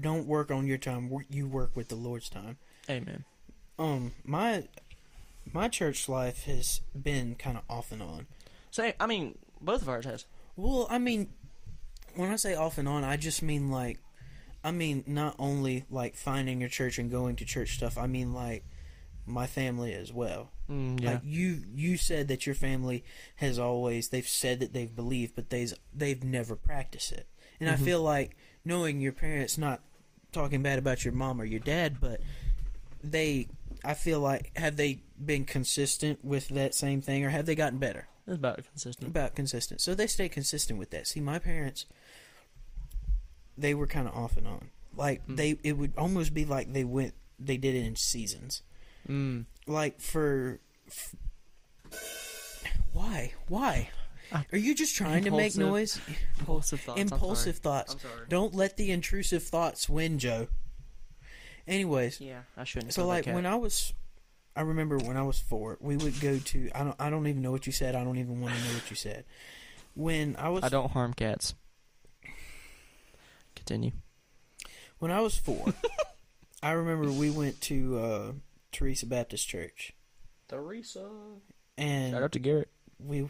don't work on your time. You work with the Lord's time. Amen. Um, my my church life has been kind of off and on. So I mean, both of ours has. Well, I mean, when I say off and on, I just mean like, I mean not only like finding your church and going to church stuff. I mean like my family as well. Mm, yeah. Like you, you said that your family has always they've said that they've believed, but they've they've never practiced it. And I Mhm. feel like knowing your parents, not talking bad about your mom or your dad, but they, I feel like have they been consistent with that same thing, or have they gotten better? it's about consistent. about consistent. So they stay consistent with that. See, my parents, they were kind of off and on. Like Hmm. they, it would almost be like they went, they did it in seasons. Mm. Like for, f- why, why? Are you just trying to make noise? Impulsive thoughts. I'm Impulsive sorry. thoughts. I'm sorry. Don't let the intrusive thoughts win, Joe. Anyways, Yeah, I shouldn't. so like when I was, I remember when I was four, we would go to. I don't. I don't even know what you said. I don't even want to know what you said. When I was I don't harm cats. Continue. When I was four, I remember we went to uh, Teresa Baptist Church, Teresa. and Shout out to Garrett. we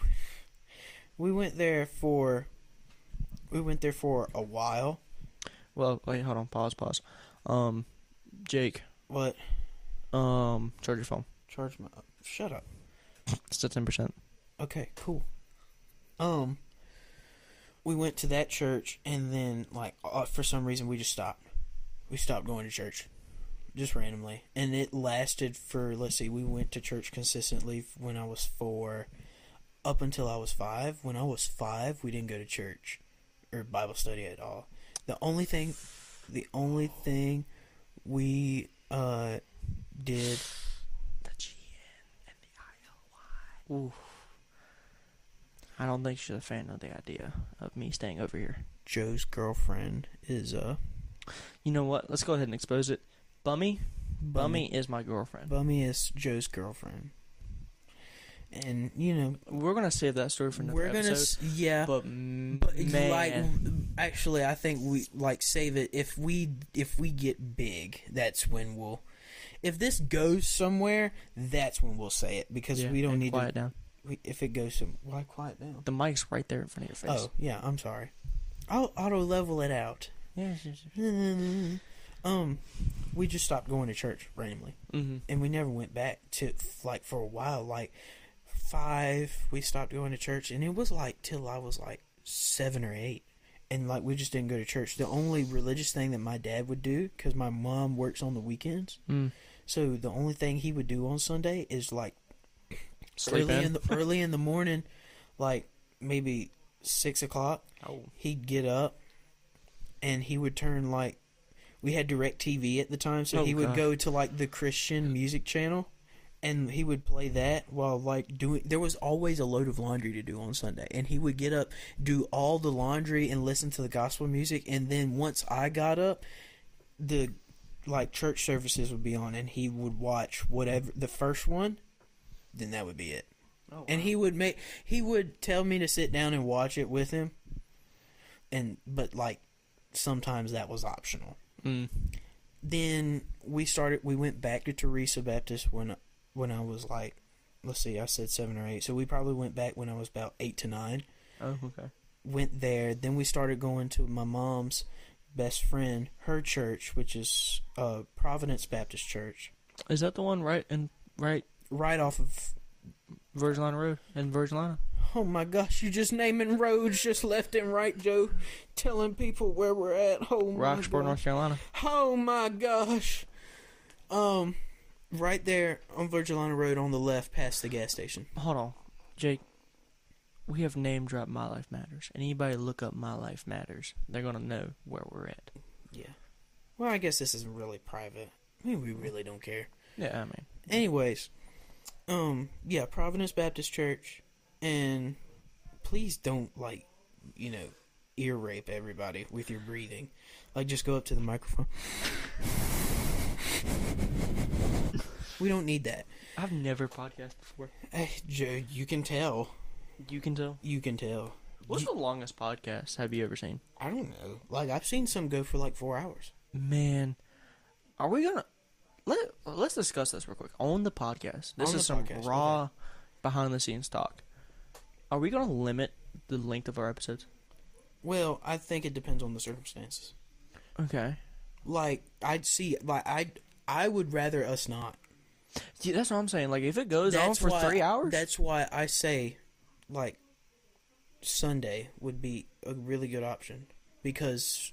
we went there for we went there for a while. Well, wait, hold on. Pause. Pause. Um, Jake. What? Um, charge your phone. Charge my. Shut up. It's at ten percent. Okay, cool. Um, we went to that church, and then like uh, for some reason we just stopped. We stopped going to church, just randomly, and it lasted for let's see. We went to church consistently when I was four, up until I was five. When I was five, we didn't go to church or Bible study at all. The only thing, the only thing we uh did The G N and the I L Y. Ooh. I don't think she's a fan of the idea of me staying over here. Joe's girlfriend is uh You know what? Let's go ahead and expose it. Bummy, Bummy is my girlfriend. Bummy is Joe's girlfriend. And you know, We're gonna save that story for another we're gonna episode. s- yeah, But, but man, like actually I think we like save it if we if we get big, that's when we'll if this goes somewhere, that's when we'll say it because Yeah, we don't need quiet to down. we, if it goes some why quiet down. The mic's right there in front of your face. Oh, yeah, I'm sorry. I'll auto level it out. yeah. um we just stopped going to church randomly. Mm-hmm. and we never went back to like for a while like five we stopped going to church and it was like till i was like seven or eight and like we just didn't go to church the only religious thing that my dad would do because my mom works on the weekends Mm. So the only thing he would do on sunday is like Sleep early in. in the early in the morning like maybe six o'clock Oh. he'd get up and he would turn like we had DirecTV at the time so Oh, he would gosh. go to like the christian music channel and he would play that while like doing there was always a load of laundry to do on sunday and he would get up do all the laundry and listen to the gospel music and then once i got up the like church services would be on and he would watch whatever the first one then that would be it. Oh, and he would make he would tell me to sit down and watch it with him. And but like sometimes that was optional. Mm. then we started we went back to teresa baptist when when i was like let's see i said seven or eight. So we probably went back when i was about eight to nine. Oh, okay. went there. Then we started going to my mom's best friend her church which is uh providence baptist church Is that the one right and right right off of Virgin Road in Virgin Oh my gosh, you're just naming roads just left and right, Joe. Telling people where we're at. Oh my Roxboro, North. Carolina. Oh my gosh. Um, right there on Virgilina Road on the left past the gas station. Hold on, Jake. We have name dropped My Life Matters. Anybody look up My Life Matters, they're gonna know where we're at. Yeah. Well, I guess this isn't really private. I mean, we really don't care. Yeah, I mean, Anyways, um, yeah, Providence Baptist Church, and please don't like, you know, ear rape everybody with your breathing. Like, just go up to the microphone. we don't need that. I've never podcast before. Hey, Joe, you can tell. You can tell. You can tell. What's You- the longest podcast have you ever seen? I don't know. Like, I've seen some go for like four hours. Man, are we gonna let Let's discuss this real quick on the podcast. This On is some podcast, raw, behind the scenes talk. Are we gonna limit the length of our episodes? Well, I think it depends on the circumstances. Okay. Like, I'd see, like, I, I would rather us not. See, that's what I'm saying. Like, if it goes on for why- three hours, That's why I say, like, Sunday would be a really good option because,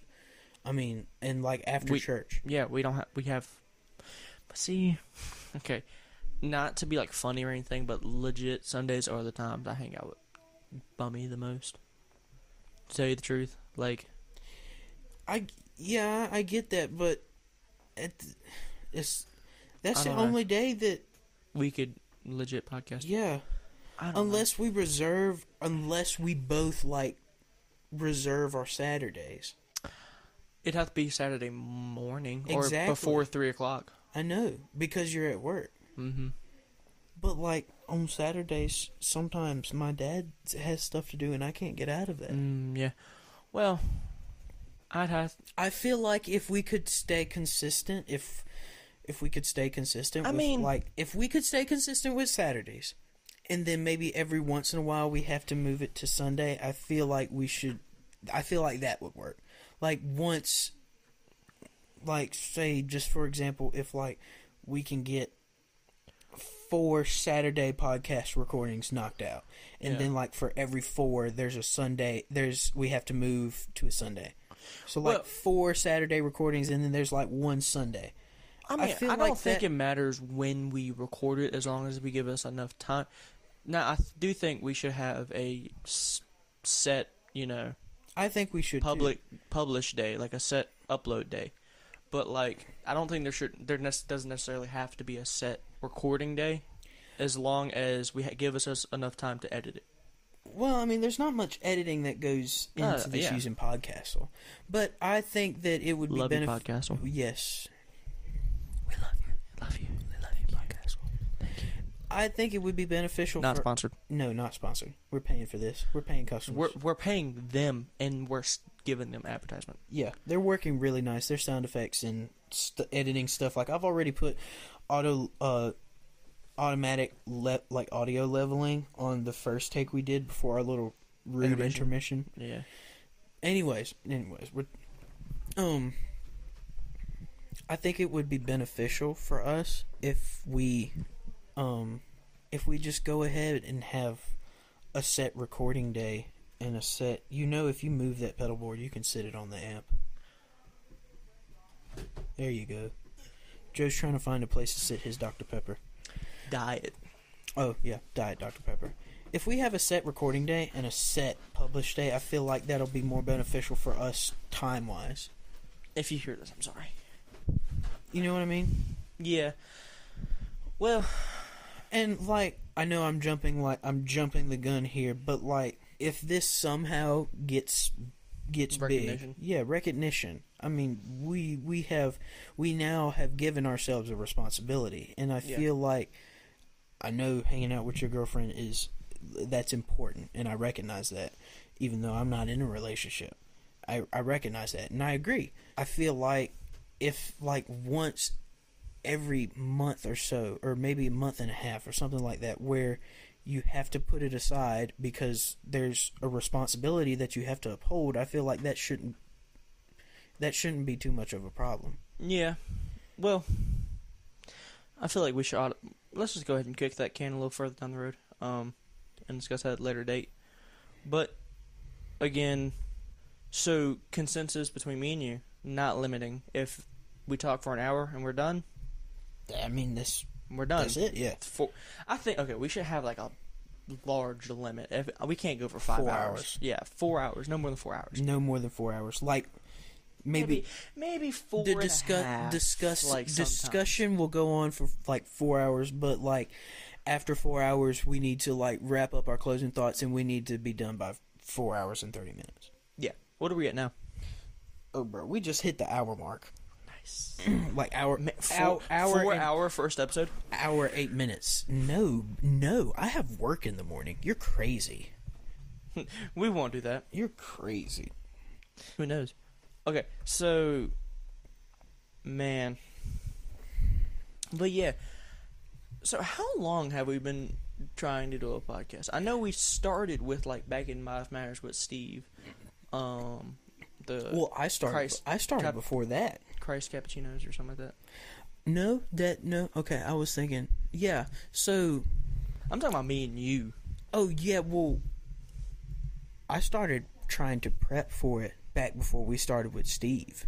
I mean, and like after We- church. yeah, we don't have. We have. But see, okay, not to be like funny or anything, but legit Sundays are the times I hang out with Bummy the most. To tell you the truth, like I yeah, I get that, but it, it's that's the don't know. only day that we could legit podcast. yeah. Don't know. Unless we reserve, unless we both like reserve our Saturdays. It has to be Saturday morning or before three o'clock. I know because you're at work. Mm-hmm. But like on Saturdays, sometimes my dad has stuff to do and I can't get out of that. Mm, yeah. Well, I'd have. I feel like if we could stay consistent, if if we could stay consistent, I with, mean- like if we could stay consistent with Saturdays, and then maybe every once in a while we have to move it to Sunday. I feel like we should. I feel like that would work. Like once, like say just for example, if like we can get four Saturday podcast recordings knocked out, and Yeah. then like for every four, there's a Sunday. There's we have to move to a Sunday. So like Well- four Saturday recordings, and then there's like one Sunday. I I mean, I, feel don't like think that- it matters when we record it, as long as we give us enough time. Now, I do think we should have a s- set, you know, I think we should too. public publish day, like a set upload day. But like, I don't think there should there nec- doesn't necessarily have to be a set recording day, as long as we ha- give us, us enough time to edit it. Well, I mean, there's not much editing that goes into Uh, this yeah. using Podcastle, but I think that it would be beneficial. you, Yes, We love you. Love you. Love you, Podcastle. I think it would be beneficial. Not for, sponsored. No, not sponsored. We're paying for this. We're paying customers. We're we're paying them, and we're giving them advertisement. yeah, they're working really nice. Their sound effects and st- editing stuff. Like I've already put auto, uh, automatic le- like audio leveling on the first take we did before our little rude Intermission. intermission. Yeah. anyways anyways we're um i think it would be beneficial for us if we um if we just go ahead and have a set recording day and a set you know if you move that pedal board you can sit it on the amp there you go joe's trying to find a place to sit his dr pepper Diet. Oh yeah, Diet Dr Pepper. If we have a set recording day and a set published day, I feel like that'll be more beneficial for us time wise. If you hear this, I'm sorry. You know what I mean? Yeah. Well, And like, I know I'm jumping like I'm jumping the gun here, but like, if this somehow gets gets Recognition. big, yeah, recognition. I mean, we we have we now have given ourselves a responsibility, and I Yeah. feel like I know hanging out with your girlfriend is that's important, and I recognize that, even though I'm not in a relationship. I I recognize that, and I agree. I feel like if like once every month or so, or maybe a month and a half, or something like that, where you have to put it aside because there's a responsibility that you have to uphold. I feel like that shouldn't that shouldn't be too much of a problem. Yeah. Well, I feel like we should. Let's just go ahead and kick that can a little further down the road, um, and discuss that at a later date. But again, so consensus between me and you, not limiting. If we talk for an hour and we're done, I mean, this we're done. that's it. Yeah, Four, I think okay, we should have like a large limit. If we can't go for five hours. hours. Yeah, four hours, no more than four hours. no more than four hours. Like maybe, maybe, maybe four. the discuss half, discuss like sometimes. discussion will go on for like four hours, but like after four hours, we need to like wrap up our closing thoughts, and we need to be done by four hours and thirty minutes. Yeah. What are we at now? Oh, bro, we just hit the hour mark. Nice. like hour, Four, hour, four hour first episode. hour eight minutes. No, no, I have work in the morning. You're crazy. We won't do that. You're crazy. Who knows? Okay, so man. But yeah. So how long have we been trying to do a podcast? I know we started with like back in Life Matters with Steve. Um the Well, I started. Christ. I started before that. Christ Cappuccinos or something like that. No, that no. Okay, I was thinking. Yeah. So, I'm talking about me and you. oh yeah. Well, I started trying to prep for it back before we started with Steve.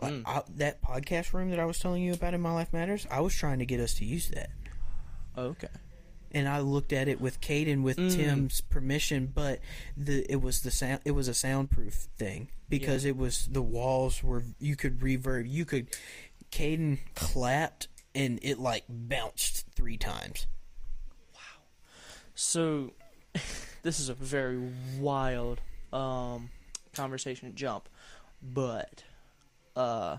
Like Mm. I, that podcast room that I was telling you about in My Life Matters, I was trying to get us to use that. Okay. and I looked at it with Caden with Mm. Tim's permission, but the it was the sound it was a soundproof thing because it was the walls were you could reverb you could Caden clapped and it like bounced three times. Wow. So, this is a very wild um, conversation jump, but, uh,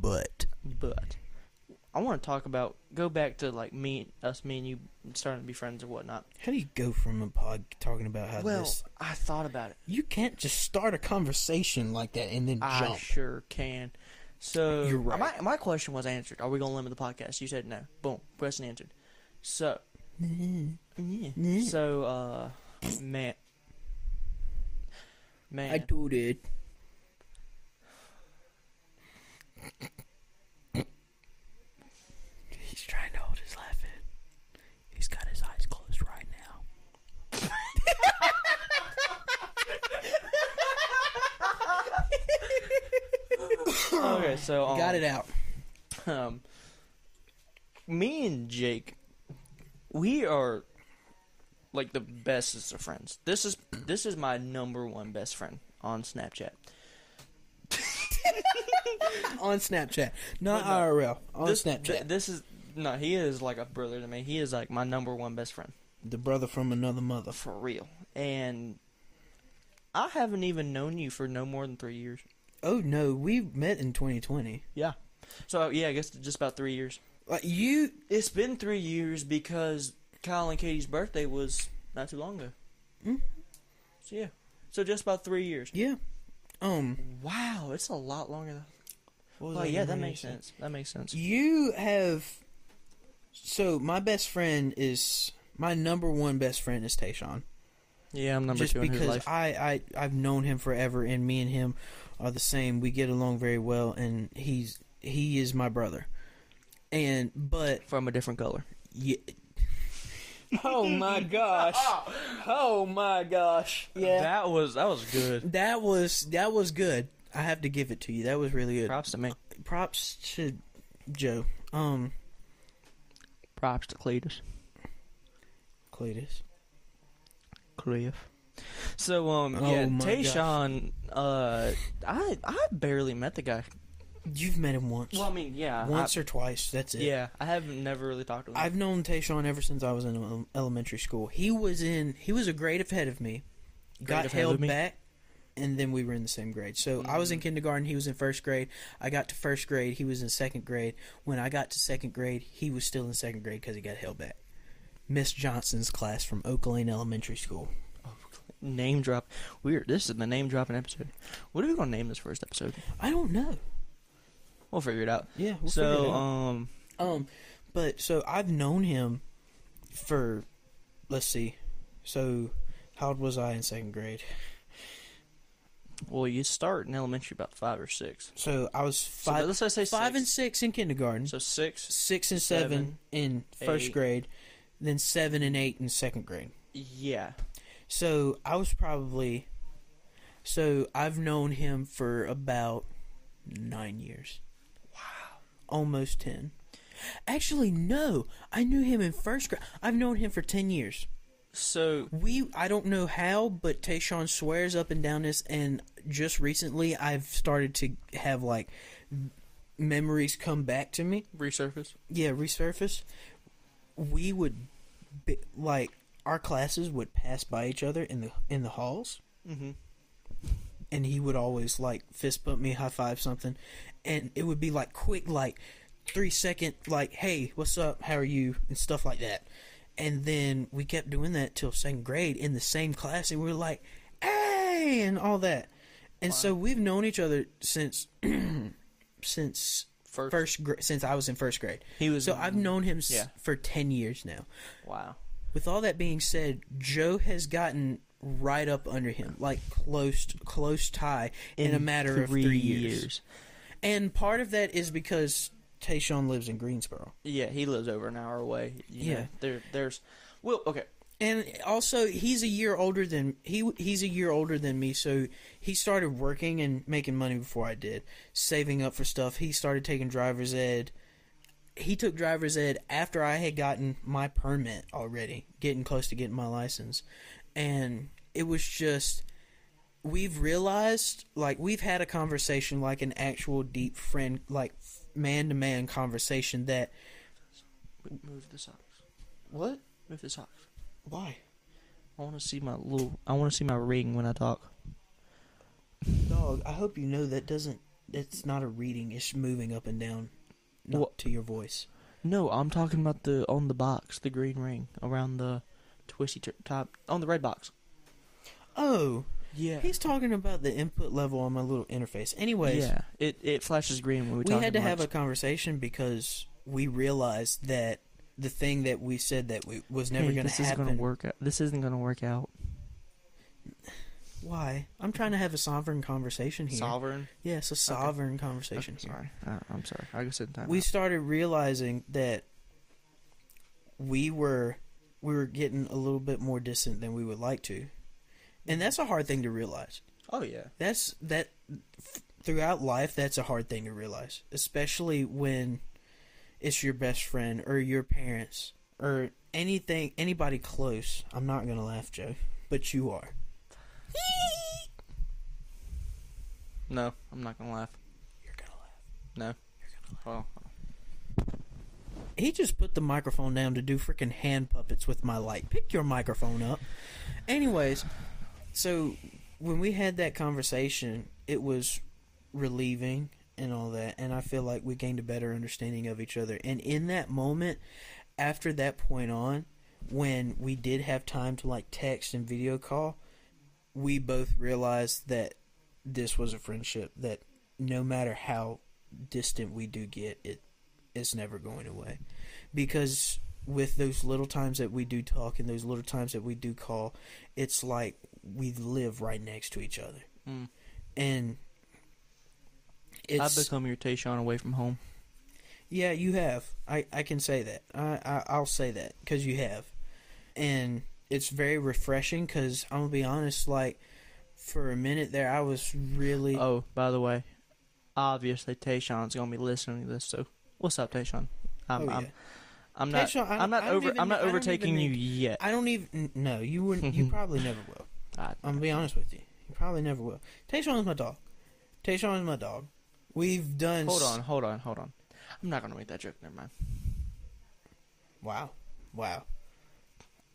But but I want to talk about go back to like me, us, me and you starting to be friends or whatnot. how do you go from a pod talking about how well, this? I thought about it. You can't just start a conversation like that and then I jump. sure can. So You're right. my my question was answered. Are we gonna limit the podcast? You said no. Boom. Question answered. So yeah. So uh, man, man. I told it. He's trying to hold his laugh in. He's got his eyes closed right now. Okay, so um, Got it out. um, me and Jake, we are like the bestest of friends. This is this is my number one best friend on Snapchat. On Snapchat. Not no, IRL. On this, Snapchat. th- this is no, he is like a brother to me. He is like my number one best friend the brother from another mother. for real. And I haven't even known you for no more than three years. Oh no, we met in 2020. Yeah. So yeah, I guess just about three years. Like you, It's been three years because Kyle and Katie's birthday was not too long ago. Mm. So yeah, so just about three years. yeah. Um. Wow, it's a lot longer. Than... what was Oh yeah, that makes say? sense. That makes sense. You have. So my best friend is my number one best friend is Tayshawn. Yeah, I'm number just two in his because life. I, I I've known him forever, and me and him are the same. We get along very well, and he's he is my brother. And but From a different color. yeah. Oh my gosh! Oh my gosh! Yeah, That was that was good. that was that was good. I have to give it to you. That was really good. Props to me. Props to Joe. Um, Props to Cletus. Cletus. Cliff. So um Oh yeah, Tayshawn, uh I I barely met the guy. You've met him once, Well, I mean, yeah, once I, or twice. That's it. yeah, I haven't never really talked to him. I've known Tayshawn ever since I was in elementary school. He was in. He was a grade ahead of me. got held me? back, and then we were in the same grade. So I was in Mm. kindergarten. He was in first grade. I got to first grade. He was in second grade. When I got to second grade, he was still in second grade because he got held back. Miss Johnson's class from Oak Lane Elementary School. Name drop. Weird. This is the name dropping episode. What are we gonna name this first episode? I don't know. We'll figure it out. Yeah, we'll figure it so, out. um, Um, but so I've known him for, let's see, so how old was I in second grade? well, you start in elementary about five or six. So I was So five, let's say five six. and six in kindergarten, So six. six and seven, seven, in first eight. grade, then seven and eight in second grade. Yeah. So I was probably, so I've known him for about nine years. Wow, almost ten. Actually, no, I knew him in first grade. I've known him for ten years. So We, I don't know how, but Tayshawn swears up and down this, and just recently I've started to have like memories come back to me. resurface. Yeah, resurface. We would, be, like, our classes would pass by each other in the in the halls, Mm-hmm. and he would always like fist bump me, high five something, and it would be like quick, like three second, like, "Hey, what's up? How are you?" and stuff like that. And then we kept doing that till second grade in the same class, and we were like, "Hey!" and all that. And so we've known each other since since First. first grade, since I was in first grade. He was. So I've known him s- for 10 years now. Wow. With all that being said, Joe has gotten right up under him, like close close tie in, a matter of 3 years. And part of that is because Tayshawn lives in Greensboro. Yeah, he lives over an hour away. You Yeah. know, there, there's. Well, okay. And also, he's a year older than he. He's a year older than me, so he started working and making money before I did, saving up for stuff. He started taking driver's ed. He took driver's ed after I had gotten my permit already, getting close to getting my license, and it was just we've realized like we've had a conversation like an actual deep friend like man to man conversation that Move the socks. what Move the socks. why I want to see my little. I want to see my ring when I talk. Dog, I hope you know that doesn't. It's not a reading. It's moving up and down, not What? to your voice. No, I'm talking about the on the box, the green ring around the twisty t- top on the red box. Oh, Yeah. he's talking about the input level on my little interface. Anyways, yeah. It it flashes green when we, we had to have a conversation because we realized that the thing that we said that we was never Hey, going to this isn't happen. gonna work out. This isn't gonna work out. Why? I'm trying to have a sovereign conversation here. Sovereign. yes, a sovereign conversation Okay, sorry. Uh, I'm sorry. I guess in time. we started realizing that we were we were getting a little bit more distant than we would like to and that's a hard thing to realize Oh yeah. that's that throughout life that's a hard thing to realize especially when it's your best friend or your parents or anything anybody close i'm not gonna laugh joe but you are No, I'm not gonna laugh. you're gonna laugh No. You're gonna laugh. Well, He just put the microphone down to do freaking hand puppets with my light. Pick your microphone up. Anyways, so when we had that conversation, it was relieving and all that, and I feel like we gained a better understanding of each other. And in that moment, after that point on, when we did have time to like text and video call, we both realized that this was a friendship that no matter how distant we do get, it it's never going away. Because with those little times that we do talk and those little times that we do call it's like we live right next to each other. Mm. and I've become your Tayshawn away from home. yeah you have. I i can say that. I, I i'll say that because you have. And it's very refreshing because i'm gonna be honest like for a minute there i was really Oh, by the way, obviously Tayshawn's gonna be listening to this. So, what's up, Tayshawn? I'm, Oh, I'm, yeah. I'm not. Tayshawn, I'm not over. even- I'm not overtaking you yet. i don't even no you wouldn't you probably never will I, I'm gonna be honest with you. You probably never will. Tayshawn is my dog. Tayshawn is my dog. We've done. hold on, hold on, hold on. I'm not gonna make that joke. Never mind. Wow, wow.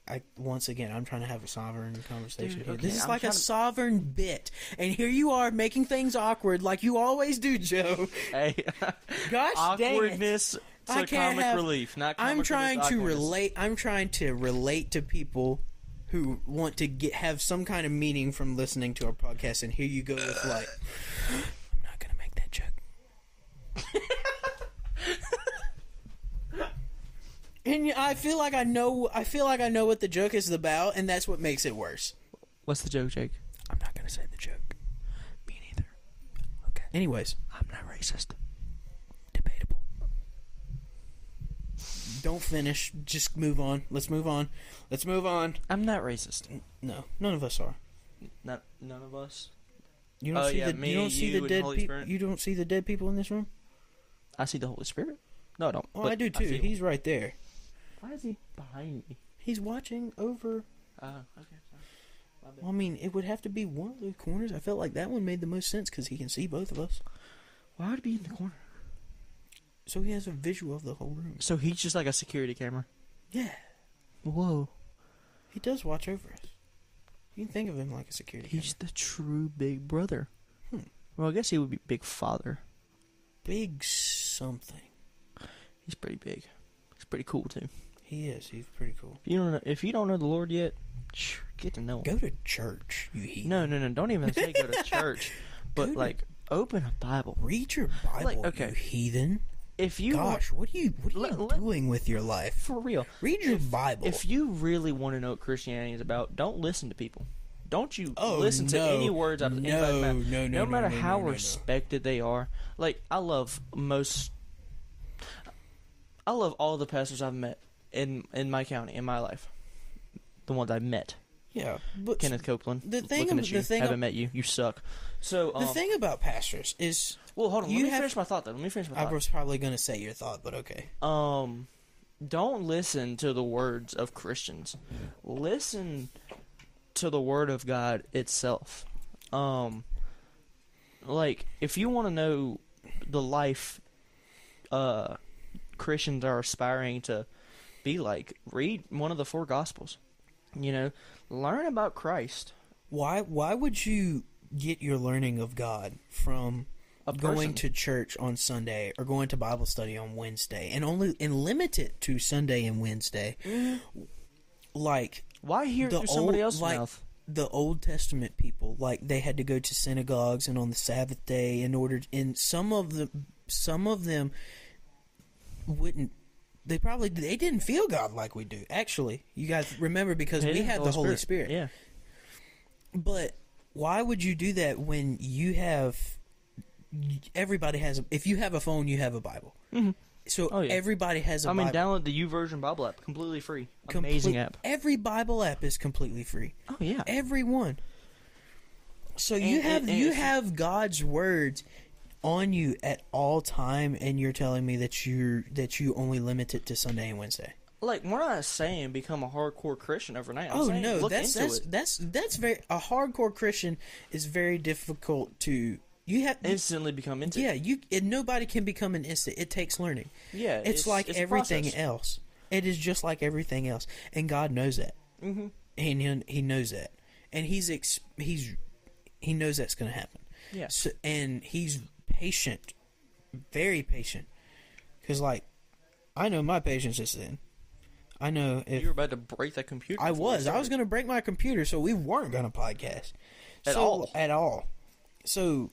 I once again, I'm trying to have a sovereign conversation Dude, here. okay, this is I'm like a trying to- sovereign bit, and here you are making things awkward, like you always do, Joe. Hey, Gosh dang it. awkwardness So I can't comic have- relief, not. Comic I'm trying to relate. I'm trying to relate to people who want to get have some kind of meaning from listening to our podcast, and here you go with like, I'm not gonna make that joke. and I feel like I know. I feel like I know what the joke is about, and that's what makes it worse. What's the joke, Jake? I'm not gonna say the joke. Me neither. Okay. Anyways, I'm not racist. debatable. Don't finish. Just move on. Let's move on. Let's move on. I'm not racist. No, none of us are. Not none of us. You don't Oh, see yeah, the me, you don't see you, the dead people. You don't see the dead people in this room. I see the Holy Spirit. No, I don't. Oh, I do too. He's right there. Why is he behind me? He's watching over. Oh, okay. Sorry. My. I mean, it would have to be one of the corners. I felt like that one made the most sense because he can see both of us, Why would he be in the corner? so he has a visual of the whole room. So he's just like a security camera. Yeah, Whoa. he does watch over us. You can think of him like a security. He's the true big brother. Hmm. Well, I guess he would be big father. big something. He's pretty big. He's pretty cool too. He is. He's pretty cool. If you don't know, if you don't know the Lord yet, get to know him. Go to church, you heathen. No, no, no. Don't even say go to church, but to- like open a Bible. Read your Bible, Like, okay. you heathen. If you want, Gosh, what are you what are Let- you let- doing with your life? for real, Read your if- Bible. if you really want to know what Christianity is about, don't listen to people. Don't you Oh, listen to any words out of No, anybody's mouth. no, no, no no, matter no, how no, no, no. respected they are. Like I love most. I love all the pastors I've met in in my county in my life. The ones I've met. yeah, but Kenneth Copeland. the thing looking ab- at you. the thing I haven't ab- met you. You suck. So um, the thing about pastors is well, hold on. Let me have- finish my thought. Though. Let me finish my thought I thought. was probably going to say your thought, but okay. um don't listen to the words of Christians. Listen to the word of God itself. Um like if you want to know the life uh Christians are aspiring to be like, read one of the four gospels. You know, learn about Christ. Why why would you get your learning of God from going to church on Sunday or going to Bible study on Wednesday and only and limit it to Sunday and Wednesday? Mm-hmm. Like Why hear the through somebody old- else's like- mouth? the Old Testament people, like they had to go to synagogues and on the Sabbath day in order. And some of the some of them wouldn't. They probably they didn't feel God like we do. Actually, you guys remember because They we had the Holy Spirit. Yeah. But why would you do that when you have everybody has a, if you have a phone you have a Bible. Mhm. So Oh, yeah. everybody has a I mean, Bible. download the YouVersion Bible app, completely free. Complete- Amazing app. Every Bible app is completely free. Oh yeah. Everyone. So you have and- and you have God's words on you at all time, and you're telling me that you that you only limit it to Sunday and Wednesday. Like we're not saying become a hardcore Christian overnight. I'm oh saying no, look that's into that's it. that's that's very a hardcore Christian is very difficult to you have. Instantly become into. yeah, you and nobody can become an instant. It takes learning. yeah. It's, like it's everything process. else. It is just like everything else, and God knows that. Mhm. and he, he knows that, and he's ex- he's he knows that's going to happen. Yeah. So, and he's patient, very patient, because like I know my patience is thin. I know if You were about to break that computer. I was, I was going to break my computer, so we weren't going to podcast At So- all. At all. So,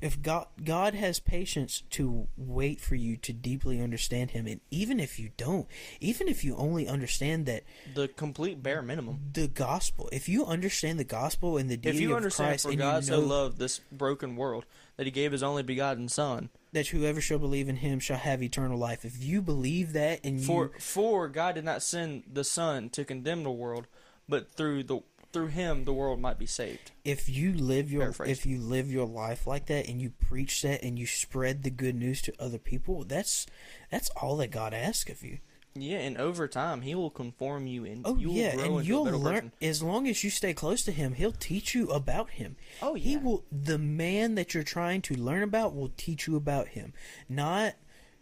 if God God has patience to wait for you to deeply understand Him, and even if you don't, even if you only understand that the complete bare minimum. the gospel. If you understand the gospel and the deity If you of understand Christ, for and God you so know loved this broken world that He gave His only begotten Son, that whoever shall believe in Him shall have eternal life. If you believe that, and you for for God did not send the Son to condemn the world, but through the through Him the world might be saved. if you live your Paraphrase. if you live your life like that, and you preach that, and you spread the good news to other people, that's that's all that God asks of you. Yeah, and over time He will conform you, and Oh you yeah, grow and you'll learn person. as long as you stay close to Him. He'll teach you about Him. Oh He will. The man that you're trying to learn about will teach you about Him. Not,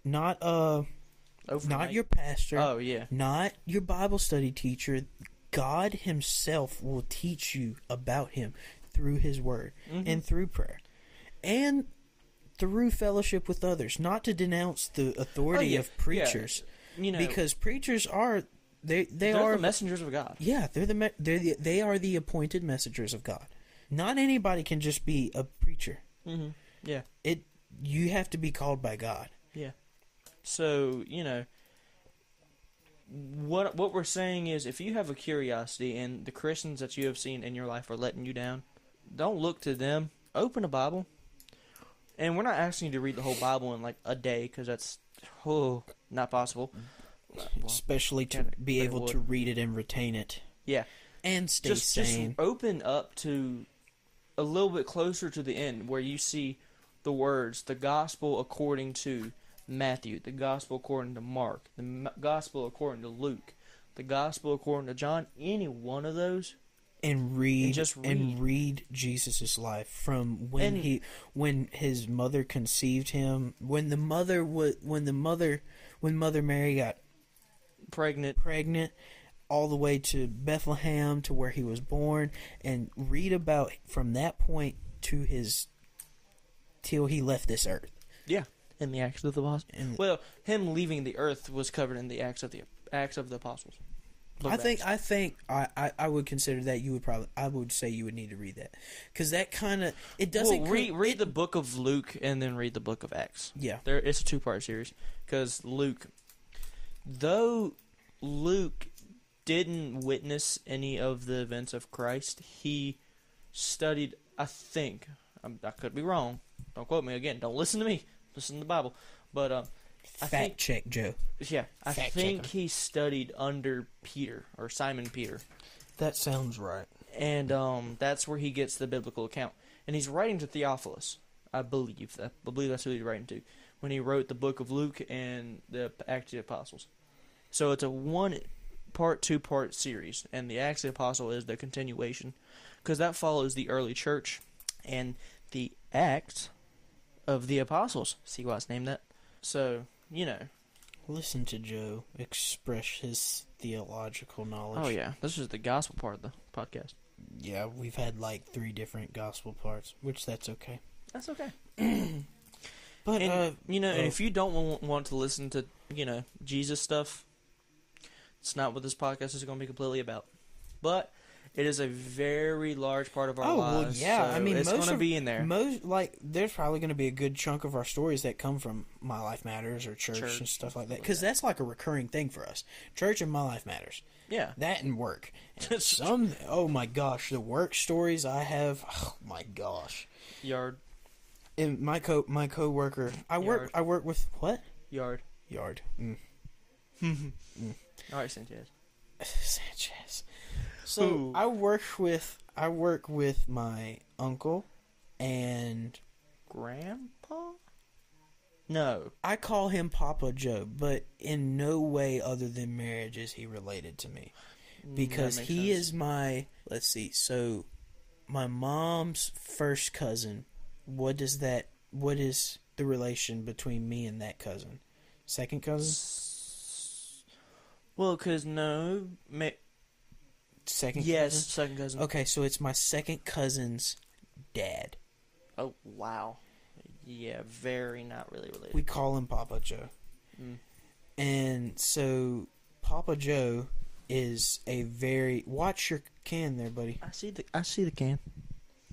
not uh, not your pastor. Oh yeah. not your Bible study teacher. God Himself will teach you about Him through His Word Mhm. and through prayer. And through fellowship with others, not to denounce the authority Oh, yeah, of preachers, You know, because preachers are they they are the messengers of God. yeah they're the me- they're the, they are the appointed messengers of God. Not anybody can just be a preacher. Mm-hmm. Yeah. It you have to be called by God. Yeah. So you know, what what we're saying is, if you have a curiosity and the Christians that you have seen in your life are letting you down, don't look to them. Open a Bible, and we're not asking you to read the whole Bible in like a day because that's oh not possible. Mm-hmm. Well, especially to kinda be able would. to read it and retain it. Yeah. and stay just just open up to a little bit closer to the end where you see the words the gospel according to Matthew, the gospel according to Mark, the gospel according to Luke, the gospel according to John, any one of those and read just and read Jesus's life from when And- he when his mother conceived him when the mother was when the mother when mother Mary got pregnant pregnant all the way to Bethlehem to where he was born and read about from that point to his till he left this earth Yeah, in the Acts of the Apostles. Well, him leaving the earth was covered in the Acts of the Acts of the Apostles. I think I think I, I, I would consider that you would probably I would say you would need to read that because that kind of it doesn't well, read read it- the book of Luke and then read the book of Acts. yeah There, it's a two part series because Luke, though Luke didn't witness any of the events of Christ, he studied. I think I'm, I could be wrong. Don't quote me again. Don't listen to me. Listen to the Bible. But um, fact think check Joe yeah, I Fact think checker. he studied under Peter or Simon Peter, that sounds right and um, that's where he gets the biblical account. And he's writing to Theophilus, I believe that. I believe that's who he's writing to when he wrote the book of Luke and the Acts of the Apostles. So it's a one part, two part series, and the Acts of the Apostle is the continuation because that follows the early church and the Acts of the Apostles. See why it's named that? So you know, Listen to Joe express his theological knowledge. oh yeah, this is the gospel part of the podcast. Yeah, we've had like three different gospel parts, which that's okay. That's okay. But And uh, you know, and uh, if you don't want, want to listen to you know Jesus stuff, it's not what this podcast is going to be completely about. But it is a very large part of our Oh, well, lives. yeah, so I mean, it's most going to of- be in there. most like there's probably going to be a good chunk of our stories that come from My Life Matters or church, Church, and stuff like that because that. that's like a recurring thing for us. Church and My Life Matters. yeah, That and work. And some oh my gosh, the work stories I have. Oh my gosh. yard, And my co my coworker, I work I work with what yard. yard. Mm. All right, Sanchez. Sanchez. So Who? I work with I work with my uncle, and Grandpa? No. I call him Papa Joe, but in no way other than marriage is he related to me mm, because he sense. is my let's see. So my mom's first cousin. What does that? What is the relation between me and that cousin? Second cousin? Well, cause no, ma- Second yes, cousin? second cousin. Okay, so it's my second cousin's dad. Oh wow, yeah, very not really related. We call him Papa Joe. Mm. And so Papa Joe is a very watch your can there, buddy. I see the I see the can.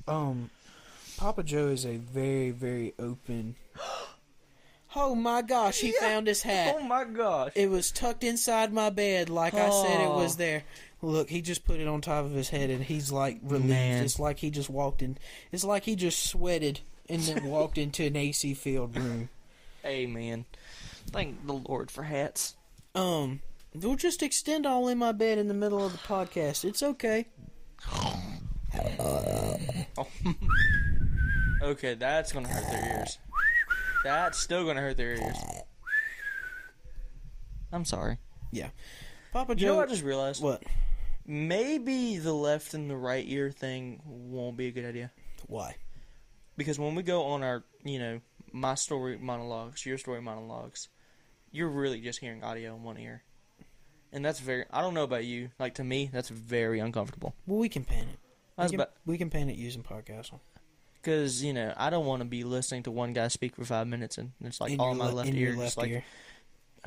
Um Papa Joe is a very, very open Oh my gosh, he Yeah. found his hat. Oh my gosh. It was tucked inside my bed like I said it was Oh. there. Look, he just put it on top of his head and he's like relieved. Man. It's like he just walked in it's like he just sweated and then walked into an AC field room. Amen. thank the Lord for hats. Um, we'll just extend all in my bed in the middle of the podcast. It's okay. Okay, that's gonna hurt their ears. That's still gonna hurt their ears. I'm sorry. Yeah. Papa Joe. You know what I just realized? what? Maybe the left and the right ear thing won't be a good idea. Why? Because when we go on our, you know, my story monologues, your story monologues, you're really just hearing audio in one ear. And that's very, I don't know about you, like to me, that's very uncomfortable. Well, we can pan it. We can, about, we can pan it using podcast. Because you know, I don't want to be listening to one guy speak for five minutes and it's like In all my le- left ear, left like, ear.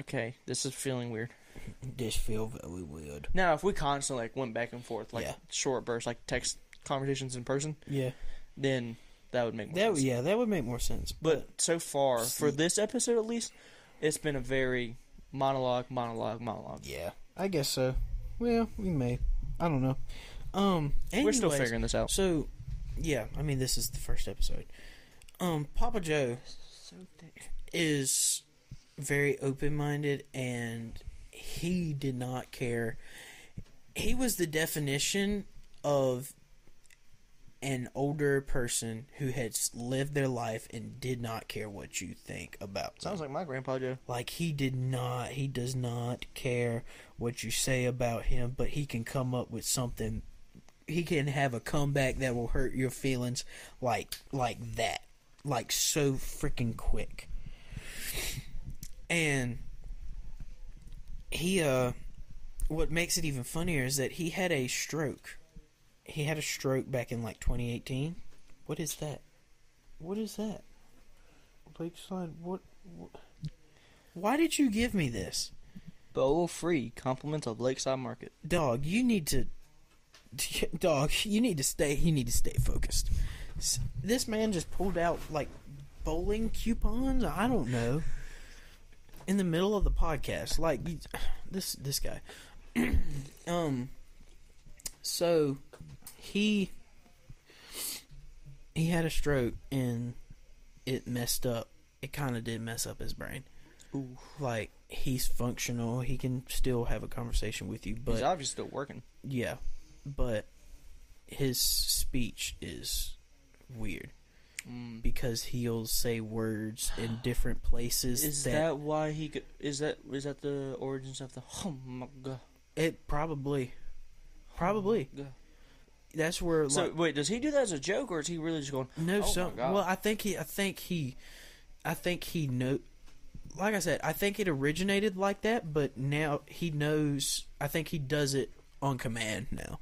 okay, this is feeling weird. This feel very weird. Now, if we constantly like went back and forth, like Yeah. short bursts, like text conversations in person, Yeah, then that would make more that sense. yeah, that would make more sense. But so far, for this episode at least, it's been a very monologue, monologue, monologue. yeah, I guess so. Well, we may. I don't know. Um, We're still anyways, figuring this out. So, yeah, I mean, this is the first episode. Um, Papa Joe So thick. is very open minded and he did not care. He was the definition of an older person who had lived their life and did not care what you think about them. Sounds like my grandpa Joe. Like he did not, he does not care what you say about him, but he can come up with something. He can have a comeback that will hurt your feelings, like like that, like so freaking quick. And he, uh, what makes it even funnier is that he had a stroke. He had a stroke back in like 2018. What is that? What is that? Lakeside. What? what? Why did you give me this, Bowl free compliments of Lakeside Market. dog? You need to, dog. You need to stay. You need to stay focused. This man just pulled out like bowling coupons. I don't know. In the middle of the podcast, like you- this this guy. um. So, he he had a stroke and it messed up. It kind of did mess up his brain. Ooh. Like he's functional. He can still have a conversation with you, He's but obviously still working. yeah, but his speech is weird Mm. because he'll say words in different places. Is that, that why he? Go- is that is that the origins of the? Oh my god. it? Probably, probably. God. That's where. So like, wait, does he do that as a joke, or is he really just going? No, Oh so well, I think he, I think he, I think he know. Like I said, I think it originated like that, but now he knows. I think he does it on command now,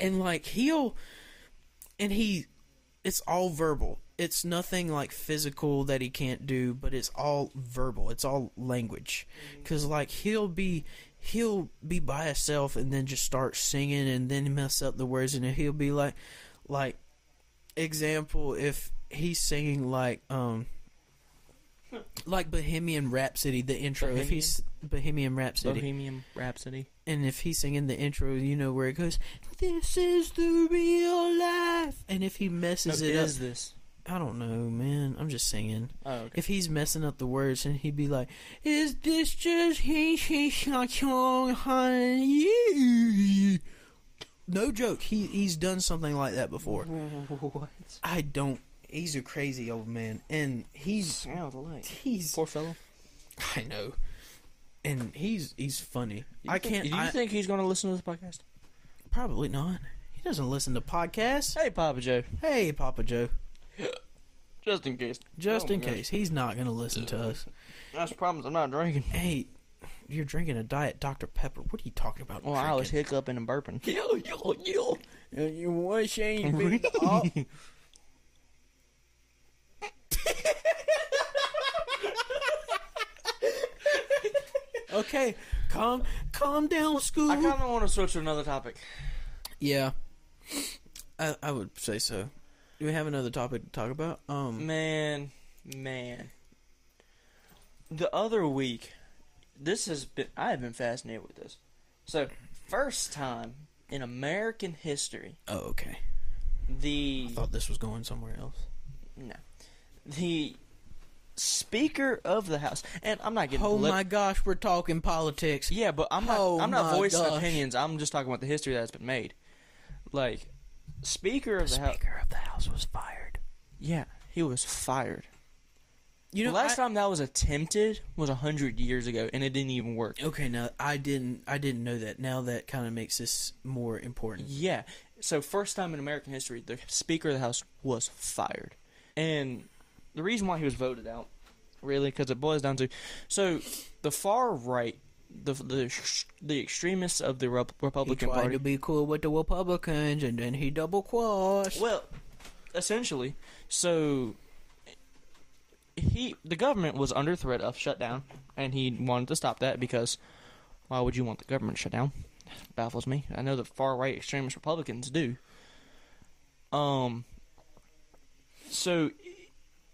and like he'll, and he, it's all verbal. It's nothing like physical that he can't do, but it's all verbal. It's all language, because like he'll be. He'll be by himself and then just start singing and then mess up the words and he'll be like, like example if he's singing like um like Bohemian Rhapsody the intro if he's Bohemian Rhapsody Bohemian Rhapsody. And if he's singing the intro you know where it goes this is the real life and if he No, messes it up is this? I don't know man I'm just singing Oh, okay. if he's messing up the words and he'd be like is this just he he honey no joke he he's done something like that before what? I don't. He's a crazy old man, and he's Sounds like he's. poor fellow. I know, and he's he's funny. You I can't. Do you I, think he's going to listen to this podcast? probably not. He doesn't listen to podcasts. Hey, Papa Joe. Hey, Papa Joe. Just in case. Just Oh in my gosh. case he's not gonna listen to us. That's the problem. I'm not drinking. Hey, you're drinking a diet Dr Pepper. What are you talking about? Well, I was hiccuping and burping. Yo yo yo. You want Shane? big up? Okay, calm, calm down, school. I kind of want to switch to another topic. Yeah, I I would say so. Do we have another topic to talk about? Um, Man, man. The other week, this has been. I have been fascinated with this. So, first time in American history, oh okay. the I thought this was going somewhere else. no, the Speaker of the House, and I'm not getting. Oh my gosh, we're talking politics. Yeah, but I'm not. Oh I'm not voicing gosh. opinions. I'm just talking about the history that's been made. Like, Speaker of the, House. Speaker of the House was fired. Yeah, he was fired. You know, the last I- time that was attempted was a hundred years ago, and it didn't even work. Okay, now I didn't I didn't know that. Now that kind of makes this more important. Yeah. So first time in American history, the Speaker of the House was fired, and the reason why he was voted out, really, because it boils down to, so the far right, the the the extremists of the Rep- He Republican tried Party. to be cool with the Republicans, and then he double crossed. Well, essentially, so he the government was under threat of shutdown, and he wanted to stop that because why would you want the government shut down? baffles me. I know the far right extremist Republicans do. Um. So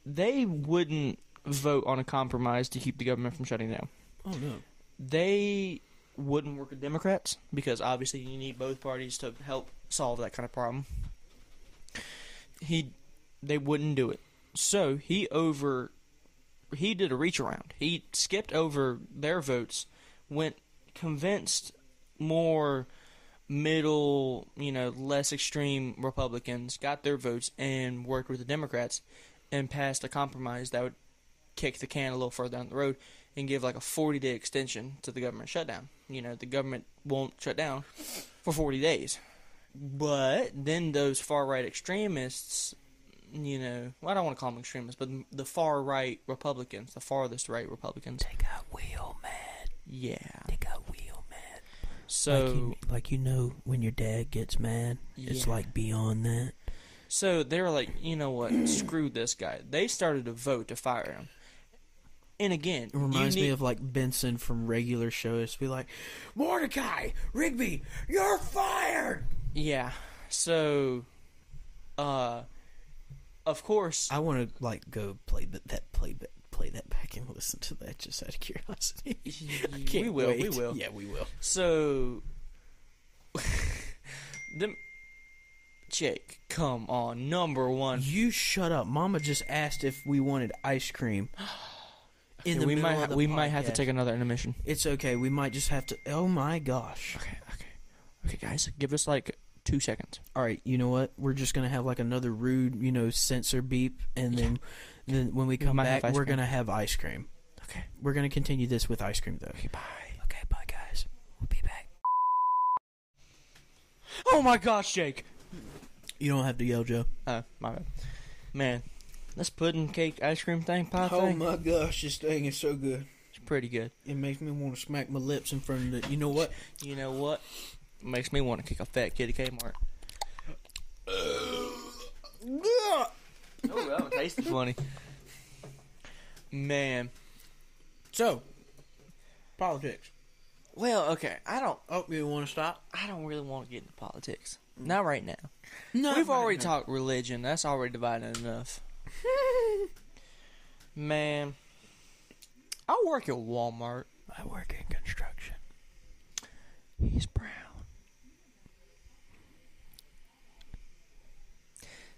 they wouldn't vote on a compromise to keep the government from shutting down. Oh no. They wouldn't work with Democrats because obviously you need both parties to help solve that kind of problem. He, they wouldn't do it. So he over, he did a reach around. He skipped over their votes, went convinced more middle, you know, less extreme Republicans got their votes and worked with the Democrats and passed a compromise that would kick the can a little further down the road and give like a 40 day extension to the government shutdown. You know, the government won't shut down for 40 days. But then those far right extremists, you know, well, I don't want to call them extremists, but the far right Republicans, the farthest right Republicans. They got wheel mad. Yeah. They got wheel mad. So like you, like you know when your dad gets mad, it's like beyond that. So they were like, you know what? Screw this guy. They started a vote to fire him. And again, It reminds you me of like Benson from regular shows. Be like, Mordecai, Rigby, you're fired. yeah. So, uh, of course, I want to like go play that, that play that play that back and listen to that just out of curiosity. We will. We will. Yeah, we will. So, them, Jake, come on, number one. You shut up. Mama just asked if we wanted ice cream. In the we middle might of the we might have to podcast. take another intermission. It's okay. We might just have to. Oh my gosh. Okay, okay, okay, guys, give us like two seconds. All right. You know what? We're just gonna have like another rude, you know, censor beep, and then, then when we come might have back, ice we're cream. gonna have ice cream. Okay, We're gonna continue this with ice cream though. okay, bye. Okay. Bye, guys. We'll be back. Oh my gosh, Jake. You don't have to yell, Joe. Oh, my bad. Man, this pudding cake ice cream thing, pie Oh thing, my gosh, this thing is so good. it's pretty good. It makes me want to smack my lips in front of the. You know what? You know what? Makes me want to kick a fat kid at Kmart. Oh, that one tasted funny. Man. So, politics. Well, okay, I don't Oh, you want to stop? I don't really want to get into politics. Not right now. No, We've already talked religion. That's already divided enough. Man, I work at Walmart. I work in construction. He's brown.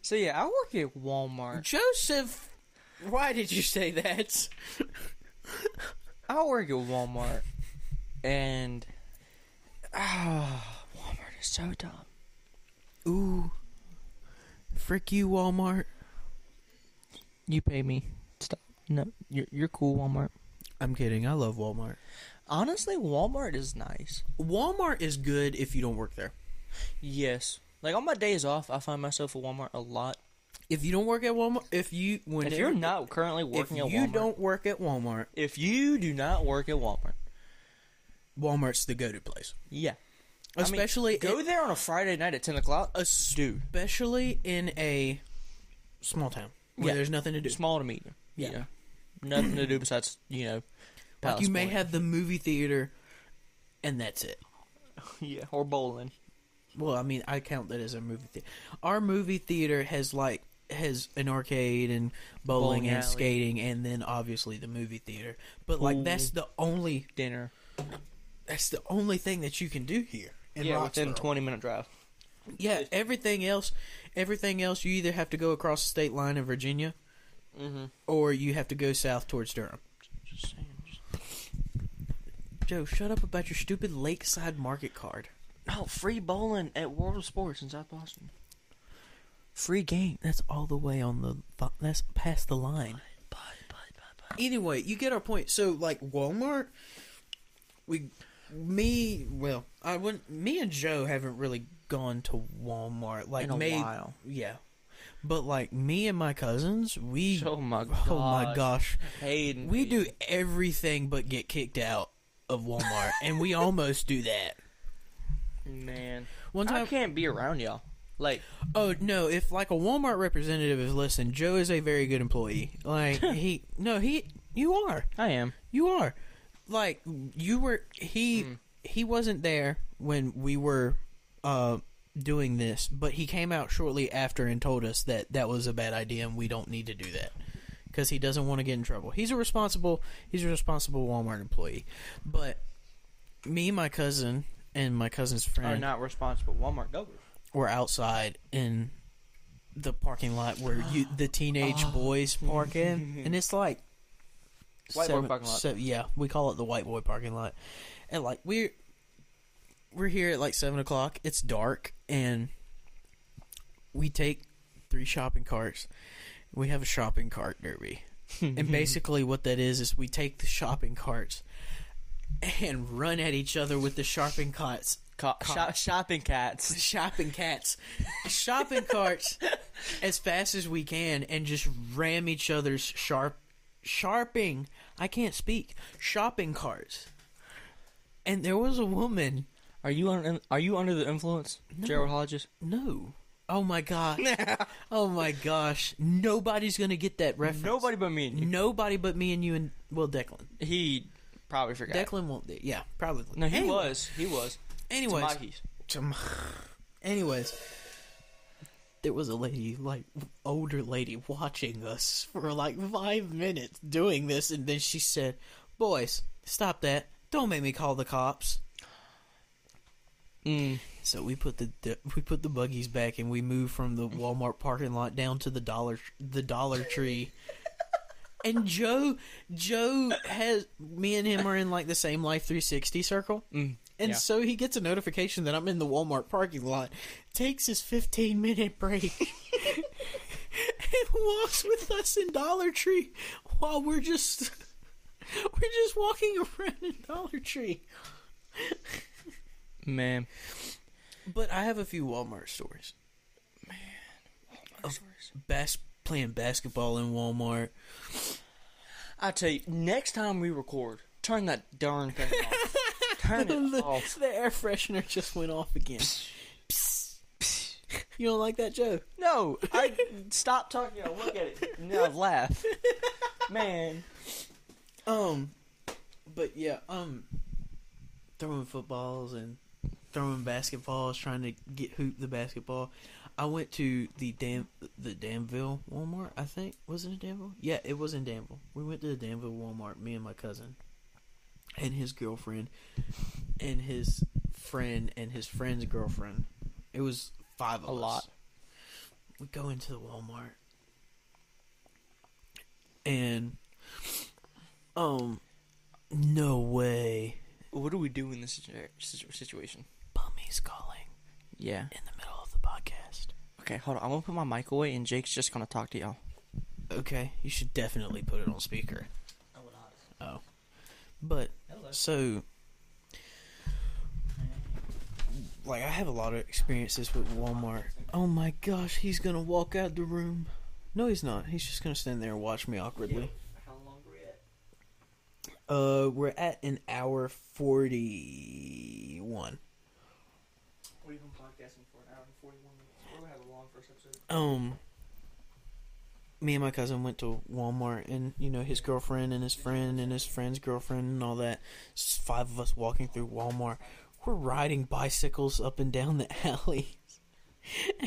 So yeah, I work at Walmart. Joseph, why did you say that? I work at Walmart, and ah, Walmart is so dumb. Ooh, frick you, Walmart. You pay me. Stop. No, you're you're cool, Walmart. I'm kidding. I love Walmart. Honestly, Walmart is nice. Walmart is good if you don't work there. Yes. Like on my days off, I find myself at Walmart a lot. If you don't work at Walmart, if you when if you're not currently working at Walmart, you don't work at Walmart, if you do not work at Walmart, Walmart's the go-to place. yeah, I mean, Especially go there on a Friday night at ten o'clock. dude, especially in a small town where Yeah. there's nothing to do. small to medium. Yeah. Yeah, nothing to do besides you know, Like you may have the movie theater, and that's it. yeah, or bowling. Well, I mean, I count that as a movie theater. Our movie theater has like has an arcade and bowling, Bowling and alley. skating, and then obviously the movie theater. But like that's the only Dinner. That's the only thing that you can do here. In yeah, within twenty minute drive. Yeah, everything else, everything else, you either have to go across the state line in Virginia, Mm-hmm. or you have to go south towards Durham. Just saying. Just... Joe, shut up about your stupid Lakeside Market card. No, free bowling at World of Sports in South Boston. Free game. That's all the way on the. That's past the line. Bye, bye, bye. Anyway, you get our point. So, like Walmart, we, me, well, I wouldn't. Me and Joe haven't really gone to Walmart. Like In a may- while. yeah. But like me and my cousins, we. Oh my god. oh my gosh, Hayden. we do everything but get kicked out of Walmart, and we almost do that. Man. One time I time, can't be around y'all. Like, Oh no! If like a Walmart representative is listening, Joe is a very good employee. Like he, no, he, you are, I am. you are. Like you were. He he wasn't there when we were uh doing this, but he came out shortly after and told us that that was a bad idea and we don't need to do that because he doesn't want to get in trouble. He's a responsible. He's a responsible Walmart employee, but me, my cousin, and my cousin's friend Are not responsible Walmart goers. We're outside in the parking lot where you the teenage boys park in, and it's like White boy parking lot. se- yeah, we call it the white boy parking lot, and like we're we're here at like seven o'clock. It's dark, and we take three shopping carts. We have a shopping cart derby, and basically what that is is we take the shopping carts and run at each other with the shopping carts shop- shopping cats. shopping cats, shopping carts as fast as we can, and just ram each other's sharp, sharping. I can't speak. Shopping carts. And there was a woman. Are you un- Are you under the influence, Gerald Hodges? No. Oh my god. oh my gosh. Nobody's gonna get that reference. Nobody but me and you. Nobody but me and you and well Declan. He probably forgot. Declan won't. do. Yeah, probably. no, he Anyway- was. He was. Anyways, Anyways, there was a lady, like older lady, watching us for like five minutes doing this, and then she said, "Boys, stop that! Don't make me call the cops." Mm. So we put the, the we put the buggies back, and we moved from the Walmart parking lot down to the dollar the Dollar Tree. And Joe, Joe has me and him are in like the same Life 360 circle. Mm. And Yeah. so he gets a notification that I'm in the Walmart parking lot, takes his 15 minute break, and walks with us in Dollar Tree while we're just we're just walking around in Dollar Tree. Man. But I have a few Walmart stories. Of bas- playing basketball in Walmart. I tell you, next time we record, turn that darn thing off. Turn it the, off. the air freshener just went off again. you don't like that, Joe? No, I stop talking. You look at it. Now laugh. Man. Um, but yeah, um, throwing footballs and throwing basketballs, trying to get hoop the basketball. I went to the Dam the Danville Walmart. I think was it in Danville? Yeah, it was in Danville. We went to the Danville Walmart. Me and my cousin, and his girlfriend, and his friend, and his friend's girlfriend. It was five of A us. lot. We go into the Walmart, and um, no way. What do we do in this situ- situ- situation? Bummy's calling Yeah. in the middle of the podcast. Okay, hold on. I'm gonna put my mic away, and Jake's just gonna talk to y'all. Okay, you should definitely put it on speaker. I would not. Oh, but so like I have a lot of experiences with Walmart. Oh my gosh, he's gonna walk out the room. No, he's not. He's just gonna stand there and watch me awkwardly. How long are we at? Uh, we're at an hour forty-one. We've been podcasting for an hour and 41 minutes. We're gonna have a long first episode. um me and my cousin went to Walmart and you know his girlfriend and his friend and his friend's girlfriend and all that. Just five of us walking through Walmart. We're riding bicycles up and down the alleys.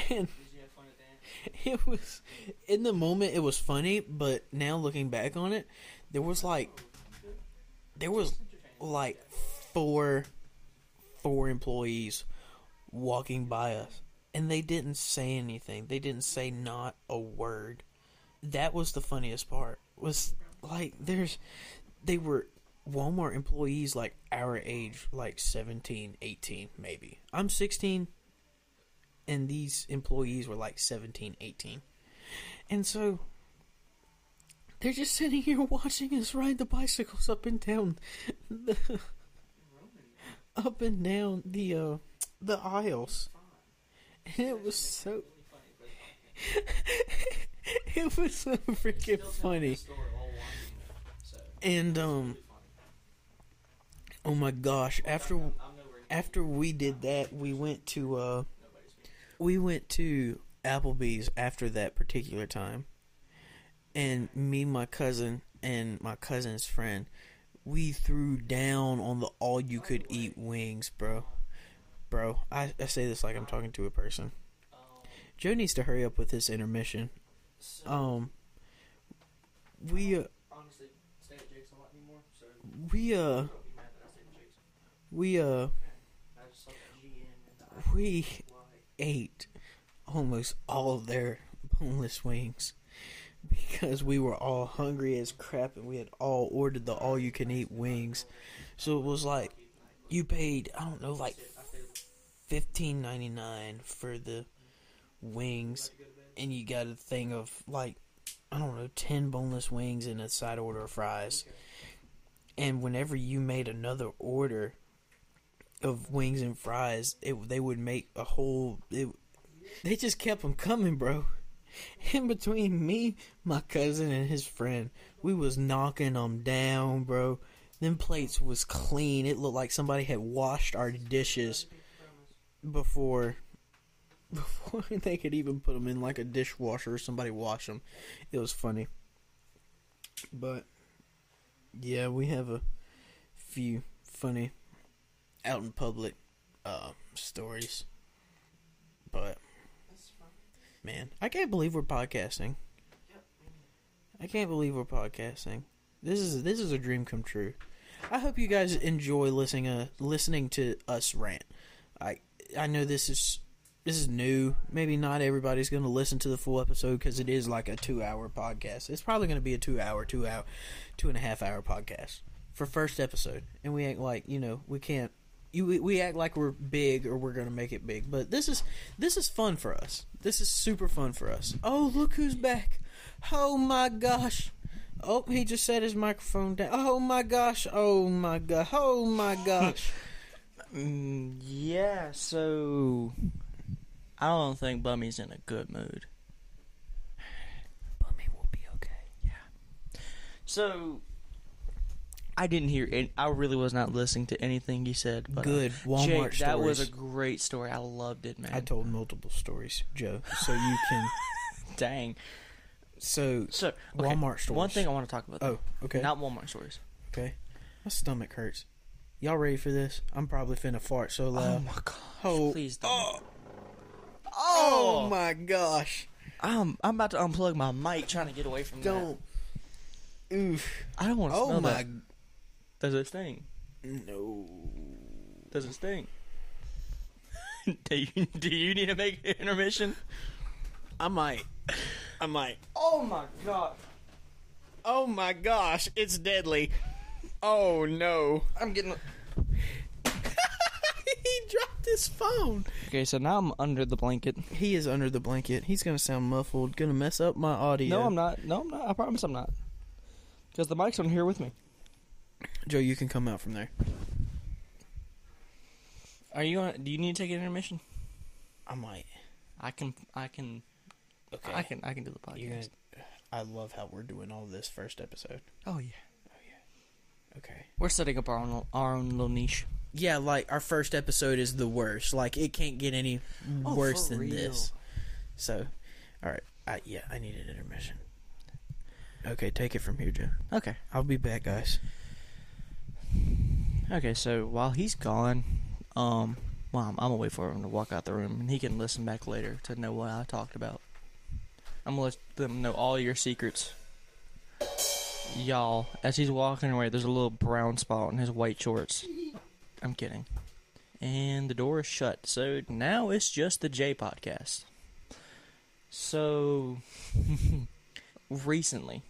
And Did you have fun at that? it was in the moment it was funny but now looking back on it there was like there was like four four employees walking by us. And they didn't say anything. They didn't say not a word that was the funniest part was like there's they were walmart employees like our age like 17 18 maybe. I'm 16 and these employees were like 17 18 and so they're just sitting here watching us ride the bicycles up and down the up and down the uh the aisles. And it was so it was so freaking funny. and um oh my gosh after after we did that we went to uh we went to Applebee's after that particular time, and me, my cousin, and my cousin's friend, we threw down on the all you could eat wings, bro. Bro, I, I say this like I'm talking to a person. Joe needs to hurry up with his intermission. Um, we uh, honestly stay at Jake's a lot anymore, so we uh be mad that I Jake's. we uh I just saw the G and we ate almost all of their boneless wings because we were all hungry as crap and we had all ordered the all you can eat wings. So it was like you paid I don't know like fifteen ninety nine for the wings and you got a thing of like I don't know, ten boneless wings and a side order of fries. And whenever you made another order of wings and fries, it they would make a whole. It, they just kept them coming, bro. In between me, my cousin, and his friend, we was knocking them down, bro. Them plates was clean. It looked like somebody had washed our dishes before before they could even put them in like a dishwasher or somebody wash them. It was funny. But yeah, we have a few funny out in public uh, stories. But man, I can't believe we're podcasting. I can't believe we're podcasting. This is this is a dream come true. I hope you guys enjoy listening uh, listening to us rant. I I know this is this is new. Maybe not everybody's going to listen to the full episode because it is like a two hour podcast. It's probably going to be a two hour, two hour, two and a half hour podcast for first episode, and we act like you know we can't. You, we- we act like we're big or we're gonna make it big, but this is this is fun for us. This is super fun for us. Oh, look who's back! Oh my gosh! Oh, he just set his microphone down. Oh my gosh! Oh my god! Oh my gosh! Mm, yeah, so I don't think Bummy's in a good mood. Bummy will be okay. Yeah. So I didn't hear. Any, I really was not listening to anything you said. But, uh, Good Walmart Jake, that was a great story. I loved it, man. I told multiple stories, Joe, so you can. Dang. So So okay, Walmart stories. One thing I want to talk about. Oh, okay. Not Walmart stories. Okay. My stomach hurts. Y'all ready for this? I'm probably finna fart so Oh loud. my gosh! Oh, Please don't. Oh, Oh, oh my gosh. I'm I'm about to unplug my mic, trying to get away from Don't. Oof. I don't want to Oh smell my. that. Does it sting? No. Does it sting? do you do you need to make an intermission? I might. I might. Oh my god! Oh my gosh. It's deadly. Oh no. I'm getting. He dropped his phone. Okay, so now I'm under the blanket. He is under the blanket. He's gonna sound muffled. Gonna mess up my audio. No, I'm not. No, I'm not. I promise I'm not. Because the mic's on here with me. Joe, you can come out from there. Are you on? Do you need to take an intermission? I might. I can. I can. Okay. I can. I can do the podcast. You're gonna, I love how we're doing all this first episode. Oh yeah. Oh yeah. Okay. We're setting up our own our own little niche. Yeah, like our first episode is the worst. Like it can't get any Oh, worse than real. this. So, all right. I, yeah, I need an intermission. Okay, take it from here, Joe. Okay. I'll be back, guys. Okay. So while he's gone, um, well, I'm, I'm gonna wait for him to walk out the room, and he can listen back later to know what I talked about. I'm gonna let them know all your secrets. Y'all, as he's walking away, there's a little brown spot on his white shorts. I'm kidding. And the door is shut. So now it's just the J podcast. So recently,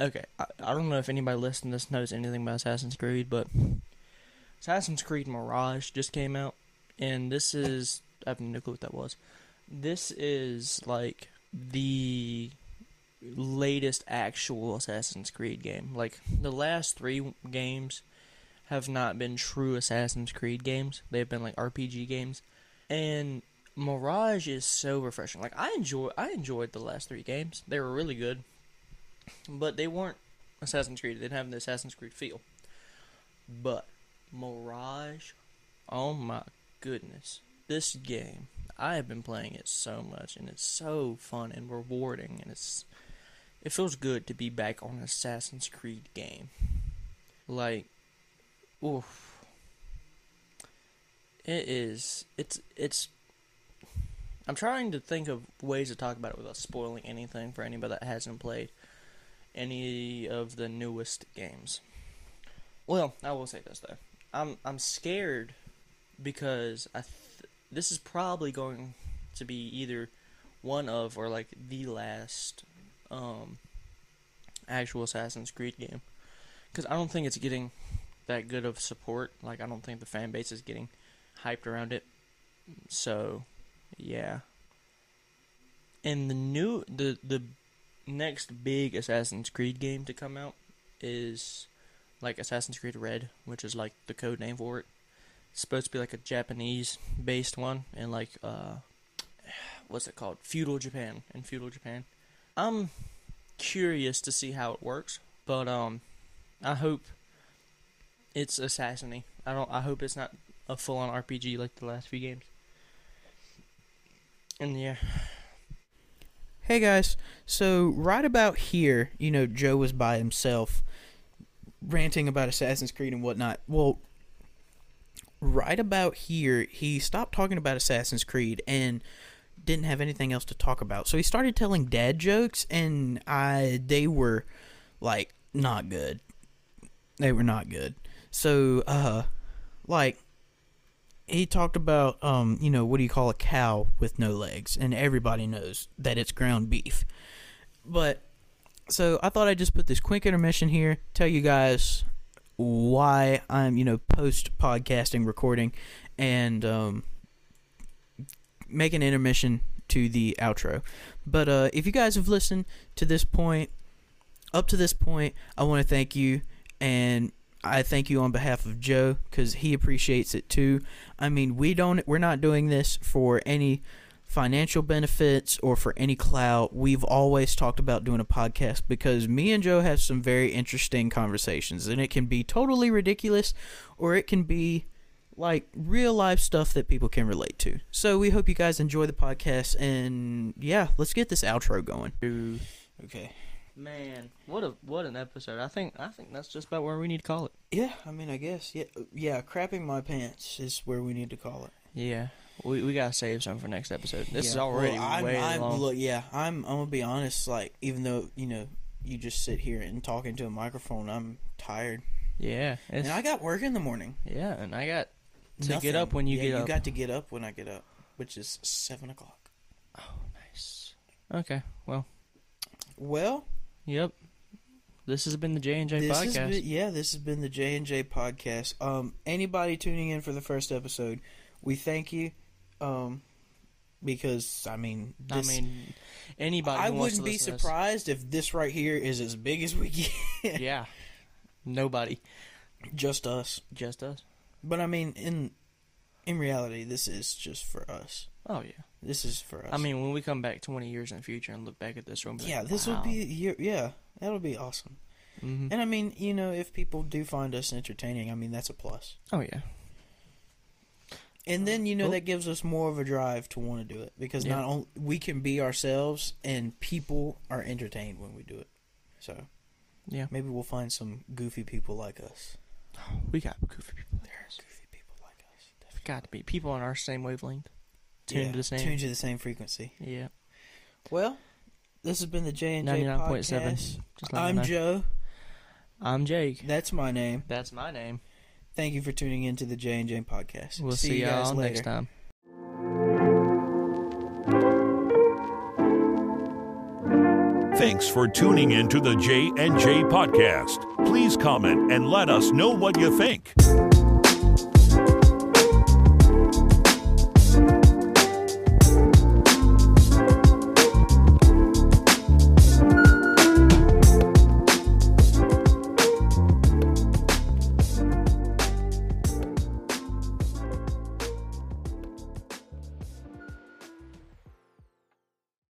okay, I, I don't know if anybody listening to this knows anything about Assassin's Creed, but Assassin's Creed Mirage just came out, and this is I have no clue what that was. This is like the latest actual Assassin's Creed game. Like the last three games have not been true Assassin's Creed games. They've been like RPG games. And Mirage is so refreshing. Like I enjoy I enjoyed the last three games. They were really good. But they weren't Assassin's Creed. They didn't have the Assassin's Creed feel. But Mirage, oh my goodness. this game, I have been playing it so much, and it's so fun and rewarding, and it's it feels good to be back on an Assassin's Creed game. Like, oof, it is. It's it's. I'm trying to think of ways to talk about it without spoiling anything for anybody that hasn't played any of the newest games. Well, I will say this though. I'm I'm scared because I th- this is probably going to be either one of or like the last um actual Assassin's Creed game cuz I don't think it's getting that good of support. Like I don't think the fan base is getting hyped around it. So, yeah. And the new the the next big Assassin's Creed game to come out is like Assassin's Creed Red, which is like the code name for it. It's supposed to be like a Japanese based one and like uh what's it called? Feudal Japan in feudal Japan. I'm curious to see how it works, but um I hope it's assassiny. I don't I hope it's not a full on RPG like the last few games. And yeah. Hey guys, so right about here, you know, Joe was by himself ranting about Assassin's Creed and whatnot. Well, right about here, he stopped talking about Assassin's Creed and didn't have anything else to talk about. So he started telling dad jokes, and I they were like not good. They were not good. So, uh, like he talked about um, you know, what do you call a cow with no legs? And everybody knows that it's ground beef. But so I thought I'd just put this quick intermission here, tell you guys why I'm, you know, post podcasting recording and um make an intermission to the outro. But uh if you guys have listened to this point up to this point, I want to thank you and I thank you on behalf of Joe because he appreciates it too. I mean, we don't, we're not doing this for any financial benefits or for any clout. We've always talked about doing a podcast because me and Joe have some very interesting conversations, and it can be totally ridiculous or it can be like real life stuff that people can relate to. So we hope you guys enjoy the podcast, and yeah, let's get this outro going. Okay. Man, what a what an episode! I think I think that's just about where we need to call it. Yeah, I mean, I guess yeah, yeah. Crapping my pants is where we need to call it. Yeah, we we gotta save some for next episode. This Yeah, is already well, I'm, way I'm, long. Look, yeah, I'm. I'm gonna be honest. Like, even though you know, you just sit here and talk into a microphone, I'm tired, yeah, it's, and I got work in the morning. yeah, and I got to Nothing. get up when you yeah, get you up. got to get up when I get up, which is seven o'clock. Oh, nice. Okay, well, Well, yep. This has been the J and J this podcast. been, yeah, this has been the J and J podcast. Um, anybody tuning in for the first episode, we thank you. Um, because I mean, I mean, anybody. I wouldn't be this- surprised if this right here is as big as we get. yeah, nobody, Just us. just us. But I mean, in in reality, this is just for us. Oh yeah. This is for us. I mean, when we come back 20 years in the future and look back at this, we'll yeah, like, this wow. will be yeah, that'll be awesome. Mhm. And I mean, you know, if people do find us entertaining, I mean, that's a plus. Oh yeah. And then you know Well- that gives us more of a drive to want to do it because Yeah. not only we can be ourselves and people are entertained when we do it. So Yeah. maybe we'll find some goofy people like us. We got goofy people there. Goofy people. Got to be people on our same wavelength. Tuned Yeah, to the same. Tuned to the same frequency. Yeah. Well, this has been the J and J 99.7. podcast. Just I'm. Joe. I'm Jake. That's my name. That's my name. Thank you for tuning in to the J and J podcast. We'll see, see, you guys y'all later. next time. Thanks for tuning in to the J and J podcast. Please comment and let us know what you think.